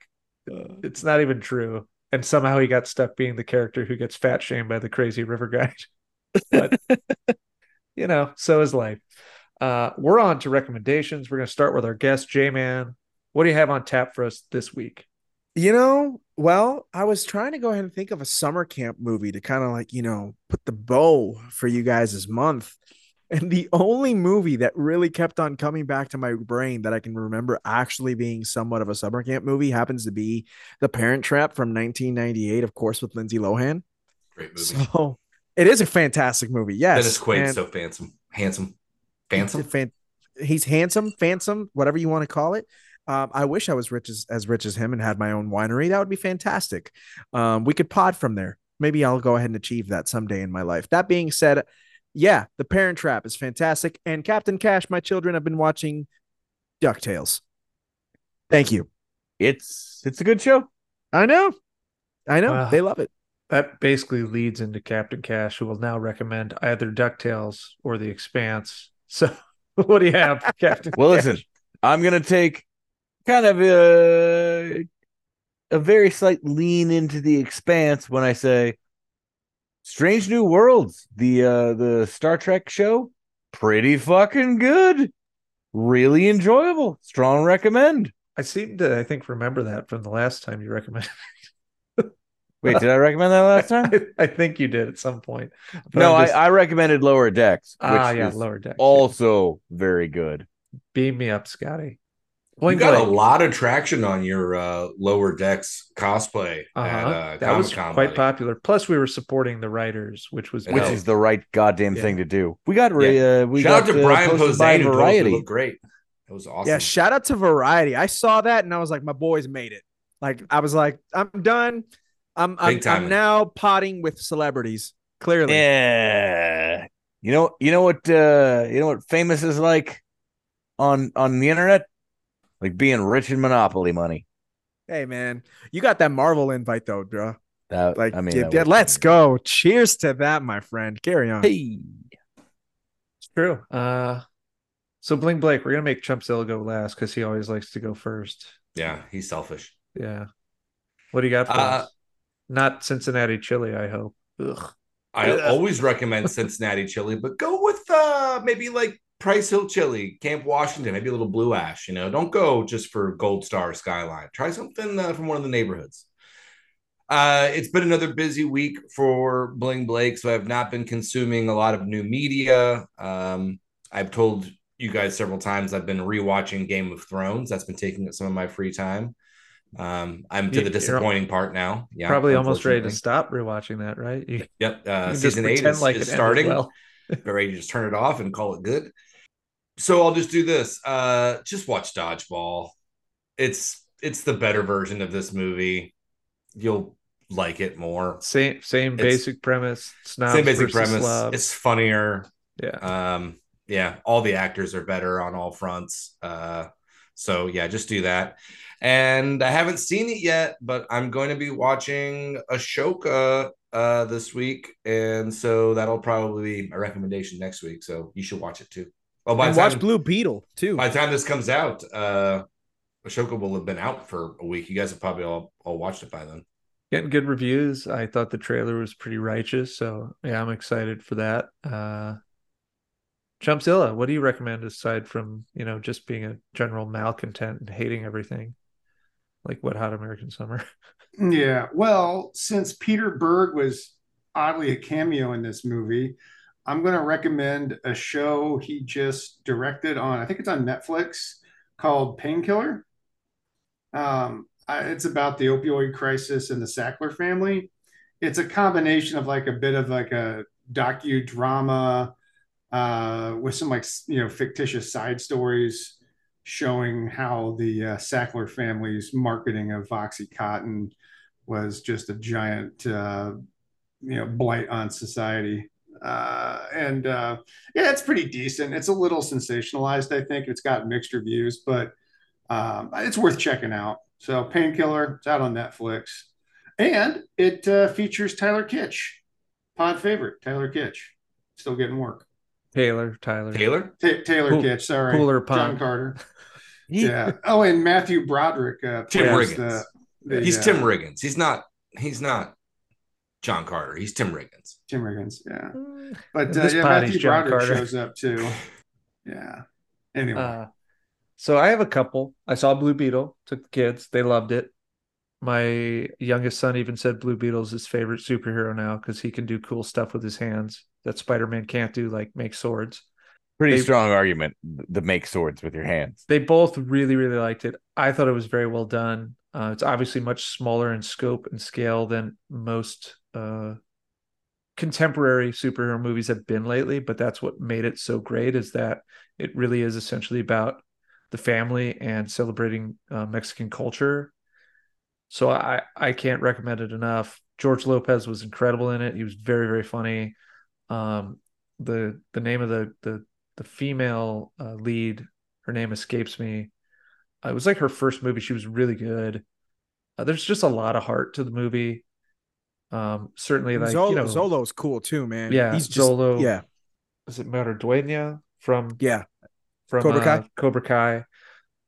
it's not even true and somehow he got stuck being the character who gets fat shamed by the crazy river guide but you know so is life uh we're on to recommendations we're going to start with our guest j-man what do you have on tap for us this week You know, well, I was trying to go ahead and think of a summer camp movie to kind of like, you know, put the bow for you guys this month. And the only movie that really kept on coming back to my brain that I can remember actually being somewhat of a summer camp movie happens to be The Parent Trap from 1998, of course, with Lindsay Lohan. Great movie. So it is a fantastic movie. Yes. Dennis Quaid's and- so handsome. Handsome. Handsome. Fan- he's handsome, fansome, whatever you want to call it. Um, I wish I was rich as, as rich as him and had my own winery. That would be fantastic. Um, we could pod from there. Maybe I'll go ahead and achieve that someday in my life. That being said, yeah, The Parent Trap is fantastic. And Captain Cash, my children have been watching DuckTales. Thank you. It's it's a good show. I know. I know. Wow. They love it. that basically leads into captain cash who will now recommend either ducktales or the expanse so what do you have captain Well, Cash? listen, I'm gonna take kind of a a very slight lean into the expanse when I say Strange New Worlds, the uh the Star Trek show, pretty fucking good. Really enjoyable. Strong recommend. i seem to i think remember that from the last time you recommended Wait, did I recommend that last time? I, I think you did at some point. But no, I'm I, I recommended Lower Decks, which ah yeah, is lower deck. also very good. beam me up, Scotty. You Blink got a lot of traction on your uh, lower decks cosplay Uh-huh. at uh, that was Comic-Con, quite buddy. popular. Plus, we were supporting the writers, which was Which Yeah. is the right goddamn Yeah. thing to do. We got re- uh, we Shout out got, to uh, Brian posted by Posehn who told us we Variety. looked great. That was awesome. Yeah, shout out to Variety. I saw that and I was like, my boys made it. Like I was like, I'm done. I'm I'm, I'm now potting with celebrities. Clearly. Yeah. You know, you know what uh you know what famous is like on on the internet? Like being rich in monopoly money. Hey man, you got that Marvel invite though, bro. That Like, I mean, yeah, that yeah, let's go. Cheers to that, my friend. Carry on. Hey. It's true. Uh, so Bling Blake, we're gonna make Chumpzilla go last because he always likes to go first. yeah, he's selfish. Yeah. What do you got for Uh, us? Not Cincinnati chili, I hope. Ugh. I always recommend Cincinnati chili, but go with uh maybe like Price Hill chili, Camp Washington, maybe a little blue ash. You know, don't go just for Gold Star Skyline. Try something uh, from one of the neighborhoods. Uh, it's been another busy week for Bling Blake, so I've not been consuming a lot of new media. Um, I've told you guys several times I've been rewatching Game of Thrones. That's been taking up some of my free time. Um, I'm to the you're disappointing part now. Yeah, Probably almost ready to stop rewatching that, right? You, Yep. Uh, season eight is, like is starting. well. Ready to just turn it off and call it good. So I'll just do this. Uh, just watch Dodgeball. It's it's the better version of this movie. You'll like it more. Same same It's- basic premise. Same basic premise. slobs. It's funnier. yeah. Um, yeah, all the actors are better on all fronts. Uh, so yeah, just do that. And I haven't seen it yet, but I'm going to be watching Ahsoka uh this week, and so that'll probably be a recommendation next week. So you should watch it too. Well, by and the watch Blue Beetle too. by the time this comes out, uh, Ahsoka will have been out for a week. You guys have probably all all watched it by then. Getting good reviews. I thought the trailer was pretty righteous, so yeah, I'm excited for that. Uh Chumpzilla, what do you recommend aside from, you know, just being a general malcontent and hating everything? Like what Hot American Summer? Yeah. Well, since Peter Berg was oddly a cameo in this movie, I'm going to recommend a show he just directed on, I think it's on Netflix called Painkiller. Um, it's about the opioid crisis and the Sackler family. It's a combination of like a bit of like a docudrama uh, with some like you know fictitious side stories showing how the uh, Sackler family's marketing of OxyContin was just a giant uh, you know blight on society. Uh, and uh, yeah, it's pretty decent. It's a little sensationalized, I think. It's got mixed reviews, but um, it's worth checking out. So, Painkiller, it's out on Netflix, and it uh, features Tyler Kitsch, pod favorite Tyler Kitsch, still getting work. Taylor, Tyler, Taylor, Ta- Taylor Cool- Kitsch, sorry, Cooler John Carter. yeah. Oh, and Matthew Broderick. Uh, Tim Riggins. the- the, he's uh, Tim Riggins. He's not. He's not John Carter. He's Tim Riggins. Tim Riggins. Yeah, but uh, yeah, Matthew John Broderick Carter. shows up too. Yeah. Anyway, Uh, so I have a couple. I saw Blue Beetle. Took the kids. They loved it. My youngest son even said Blue Beetle's his favorite superhero now because he can do cool stuff with his hands that Spider Man can't do, like make swords. Pretty They- strong argument to make swords with your hands. They both really, really liked it. I thought it was very well done. Uh, it's obviously much smaller in scope and scale than most uh, contemporary superhero movies have been lately, but that's what made it so great is that it really is essentially about the family and celebrating uh, Mexican culture. So I I can't recommend it enough. George Lopez was incredible in it. He was very very funny. Um, the the name of the the the female uh, lead, her name escapes me. Uh, it was like her first movie. She was really good. Uh, there's just a lot of heart to the movie. Um, certainly like Xolo, you know, Xolo's cool too, man. Yeah, he's just Xolo. yeah, is it Duena from yeah. from Cobra Kai? uh, Cobra Kai.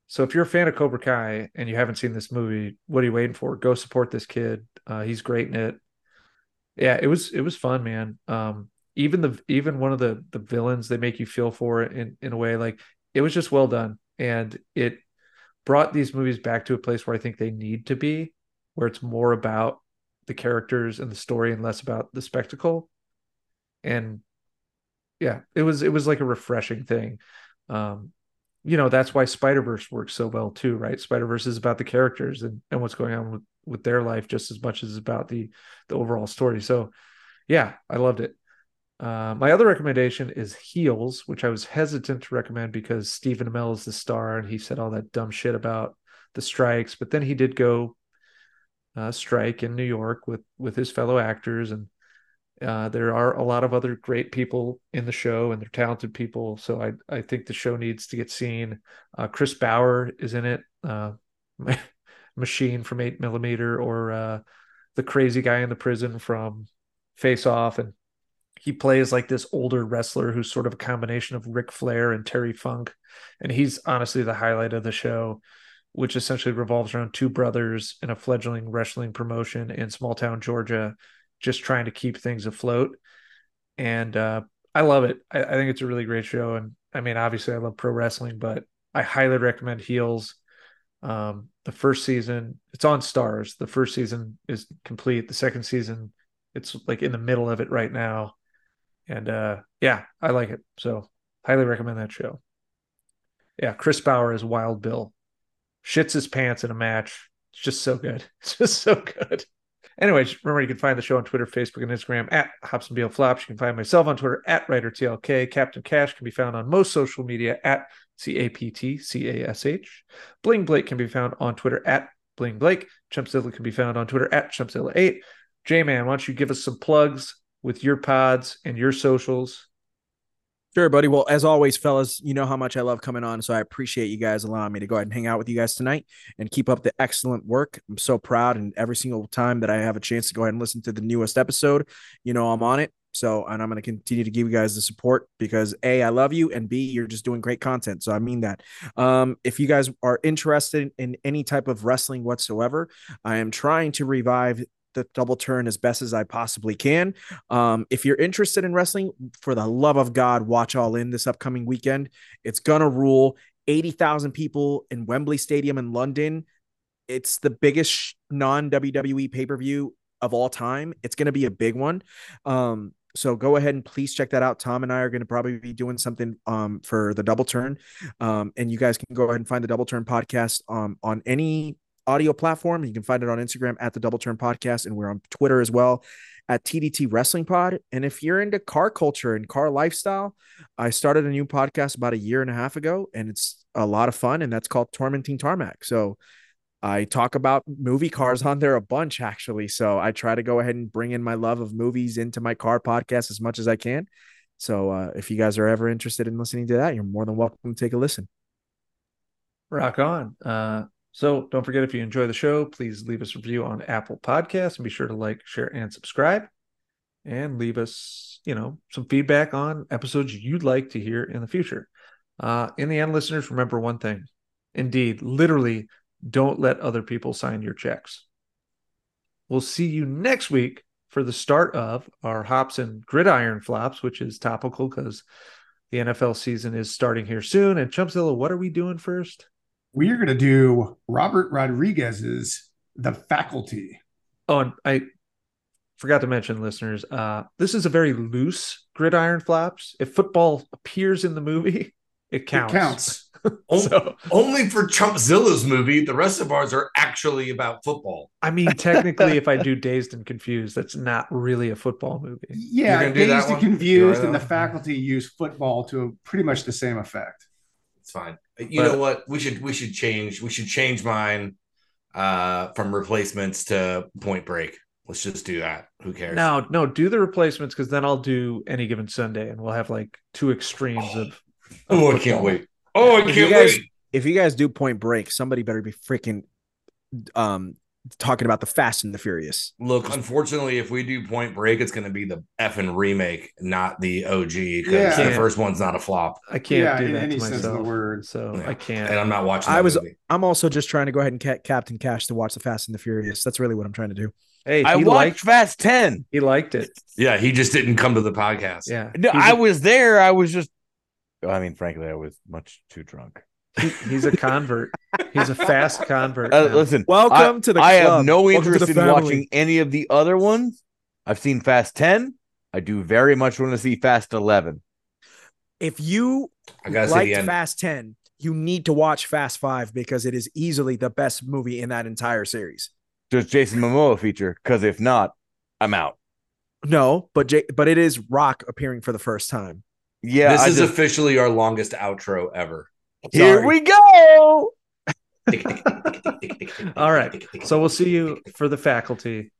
So if you're a fan of Cobra Kai and you haven't seen this movie, what are you waiting for? Go support this kid. Uh, he's great in it. Yeah, it was it was fun, man. Um, even the even one of the the villains they make you feel for in in a way like it was just well done, and it brought these movies back to a place where I think they need to be, where it's more about the characters and the story and less about the spectacle. And yeah, it was it was like a refreshing thing. Um, you know, that's why Spider-Verse works so well too, right? Spider-Verse is about the characters and, and what's going on with, with their life just as much as it's about the the overall story. So yeah, I loved it. Uh, my other recommendation is Heels, which I was hesitant to recommend because Stephen Amell is the star and he said all that dumb shit about the strikes, but then he did go uh, strike in New York with with his fellow actors, and uh, there are a lot of other great people in the show, and they're talented people. So I I think the show needs to get seen. Uh, Chris Bauer is in it, uh, Machine from Eight Millimeter, or the crazy guy in the prison from Face Off, and he plays like this older wrestler who's sort of a combination of Ric Flair and Terry Funk, and he's honestly the highlight of the show which essentially revolves around two brothers in a fledgling wrestling promotion in small town Georgia, just trying to keep things afloat. And uh, I love it. I, I, think it's a really great show. And I mean, obviously, I love pro wrestling, but I highly recommend Heels. Um, the first season, it's on Starz. The first season is complete. The second season, it's like in the middle of it right now. And uh, yeah, I like it. So, highly recommend that show. Yeah, Chris Bauer is Wild Bill shits his pants in a match. It's just so good. It's just so good. Anyway, remember you can find the show on Twitter, Facebook, and Instagram at Hops and Reel Flops. You can find myself on Twitter at WriterTLK. Captain Cash can be found on most social media at C A P T C A S H. Bling Blake can be found on Twitter at Bling Blake. Chumpzilla can be found on Twitter at Chumpzilla8. J Man, why don't you give us some plugs with your pods and your socials? Sure, buddy. Well, as always, fellas, you know how much I love coming on. So I appreciate you guys allowing me to go ahead and hang out with you guys tonight and keep up the excellent work. I'm so proud. And every single time that I have a chance to go ahead and listen to the newest episode, you know, I'm on it. So, and I'm going to continue to give you guys the support because A, I love you, and B, you're just doing great content. So, I mean that. Um, if you guys are interested in any type of wrestling whatsoever, I am trying to revive the double turn as best as I possibly can. Um, if you're interested in wrestling, for the love of God, watch All In this upcoming weekend. It's gonna rule. 80,000 people in Wembley Stadium in London. It's the biggest non WWE pay per view of all time. It's gonna be a big one. Um, so go ahead and please check that out. Tom and I are going to probably be doing something um, for the double turn. Um, and you guys can go ahead and find the double turn podcast um, on any audio platform. You can find it on Instagram at the Double Turn Podcast, and we're on Twitter as well at TDT Wrestling Pod. And if you're into car culture and car lifestyle, I started a new podcast about a year and a half ago, and it's a lot of fun, and that's called Tormenting Tarmac. So I talk about movie cars on there a bunch, actually. So I try to go ahead and bring in my love of movies into my car podcast as much as I can. So uh, if you guys are ever interested in listening to that, you're more than welcome to take a listen. Rock on. Uh, so don't forget if you enjoy the show, please leave us a review on Apple Podcasts and be sure to like, share, and subscribe. And leave us, you know, some feedback on episodes you'd like to hear in the future. Uh, in the end, listeners, remember one thing. Indeed, literally, don't let other people sign your checks. We'll see you next week for the start of our hops and gridiron flops, which is topical because the NFL season is starting here soon. And Chumpzilla, what are we doing first? We are going to do Robert Rodriguez's The Faculty. Oh, and I forgot to mention, listeners, uh, this is a very loose gridiron flops. If football appears in the movie, it counts. It counts. so, Only for Chumpzilla's movie, the rest of ours are actually about football. I mean, technically, if I do Dazed and Confused, that's not really a football movie. Yeah, gonna do Dazed and Confused all and the faculty use football to pretty much the same effect. It's fine. You But- know what? We should we should change we should change mine uh from replacements to point break. Let's just do that. Who cares? No, no, do the replacements because then I'll do any given Sunday and we'll have like two extremes of. of Oh, I can't wait. Oh, I If you can't guys, wait. if you guys do Point Break, somebody better be freaking um talking about the Fast and the Furious. Look, unfortunately, if we do Point Break, it's going to be the effing remake, not the OG. Because Yeah. the first one's not a flop, I can't Yeah, do in that any to sense of the word. So Yeah. I can't. and I'm not watching. I was- movie. I'm also just trying to go ahead and ca- Captain Cash to watch the Fast and the Furious. That's really what I'm trying to do. hey, I watched liked. Fast 10. He liked it. Yeah, he just didn't come to the podcast. Yeah, No, He's I a- was there. I was just, I mean, frankly, I was much too drunk. He- he's a convert. He's a fast convert. Uh, listen, Welcome I, to the I have no interest in family. watching any of the other ones. I've seen Fast 10. I do very much want to see Fast 11. If you I gotta liked the end. Fast 10, you need to watch Fast 5 because it is easily the best movie in that entire series. Does Jason Momoa feature? Because if not, I'm out. No, but J- but it is Rock appearing for the first time. Yeah, this I is just- officially our longest outro ever. Here we go. All right. So we'll see you for the faculty.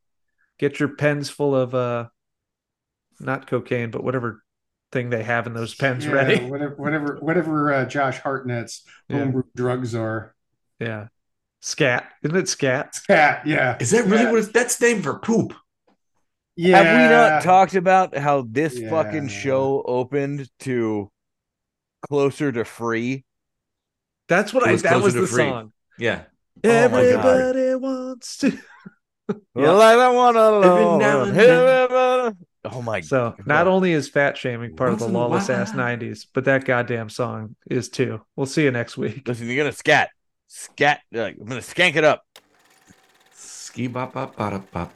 Get your pens full of uh not cocaine, but whatever thing they have in those pens Yeah, ready. Whatever, whatever, whatever uh, Josh Hartnett's Yeah. homebrew drugs are. Yeah. Scat. Isn't it scat? Scat, yeah. Is that really Yeah. what it's, that's named for poop? Yeah. Have we not talked about how this Yeah. fucking show opened to closer to free? That's what I was that was the free. song. Yeah. Oh. Everybody wants to. Yeah. Like I wanna know. now and. Oh my god. So not only is fat shaming part of the lawless ass 90s, but that goddamn song is too. We'll see you next week. Listen, you're gonna scat. Scat like I'm gonna skank it up. Ski bop bop bop bop.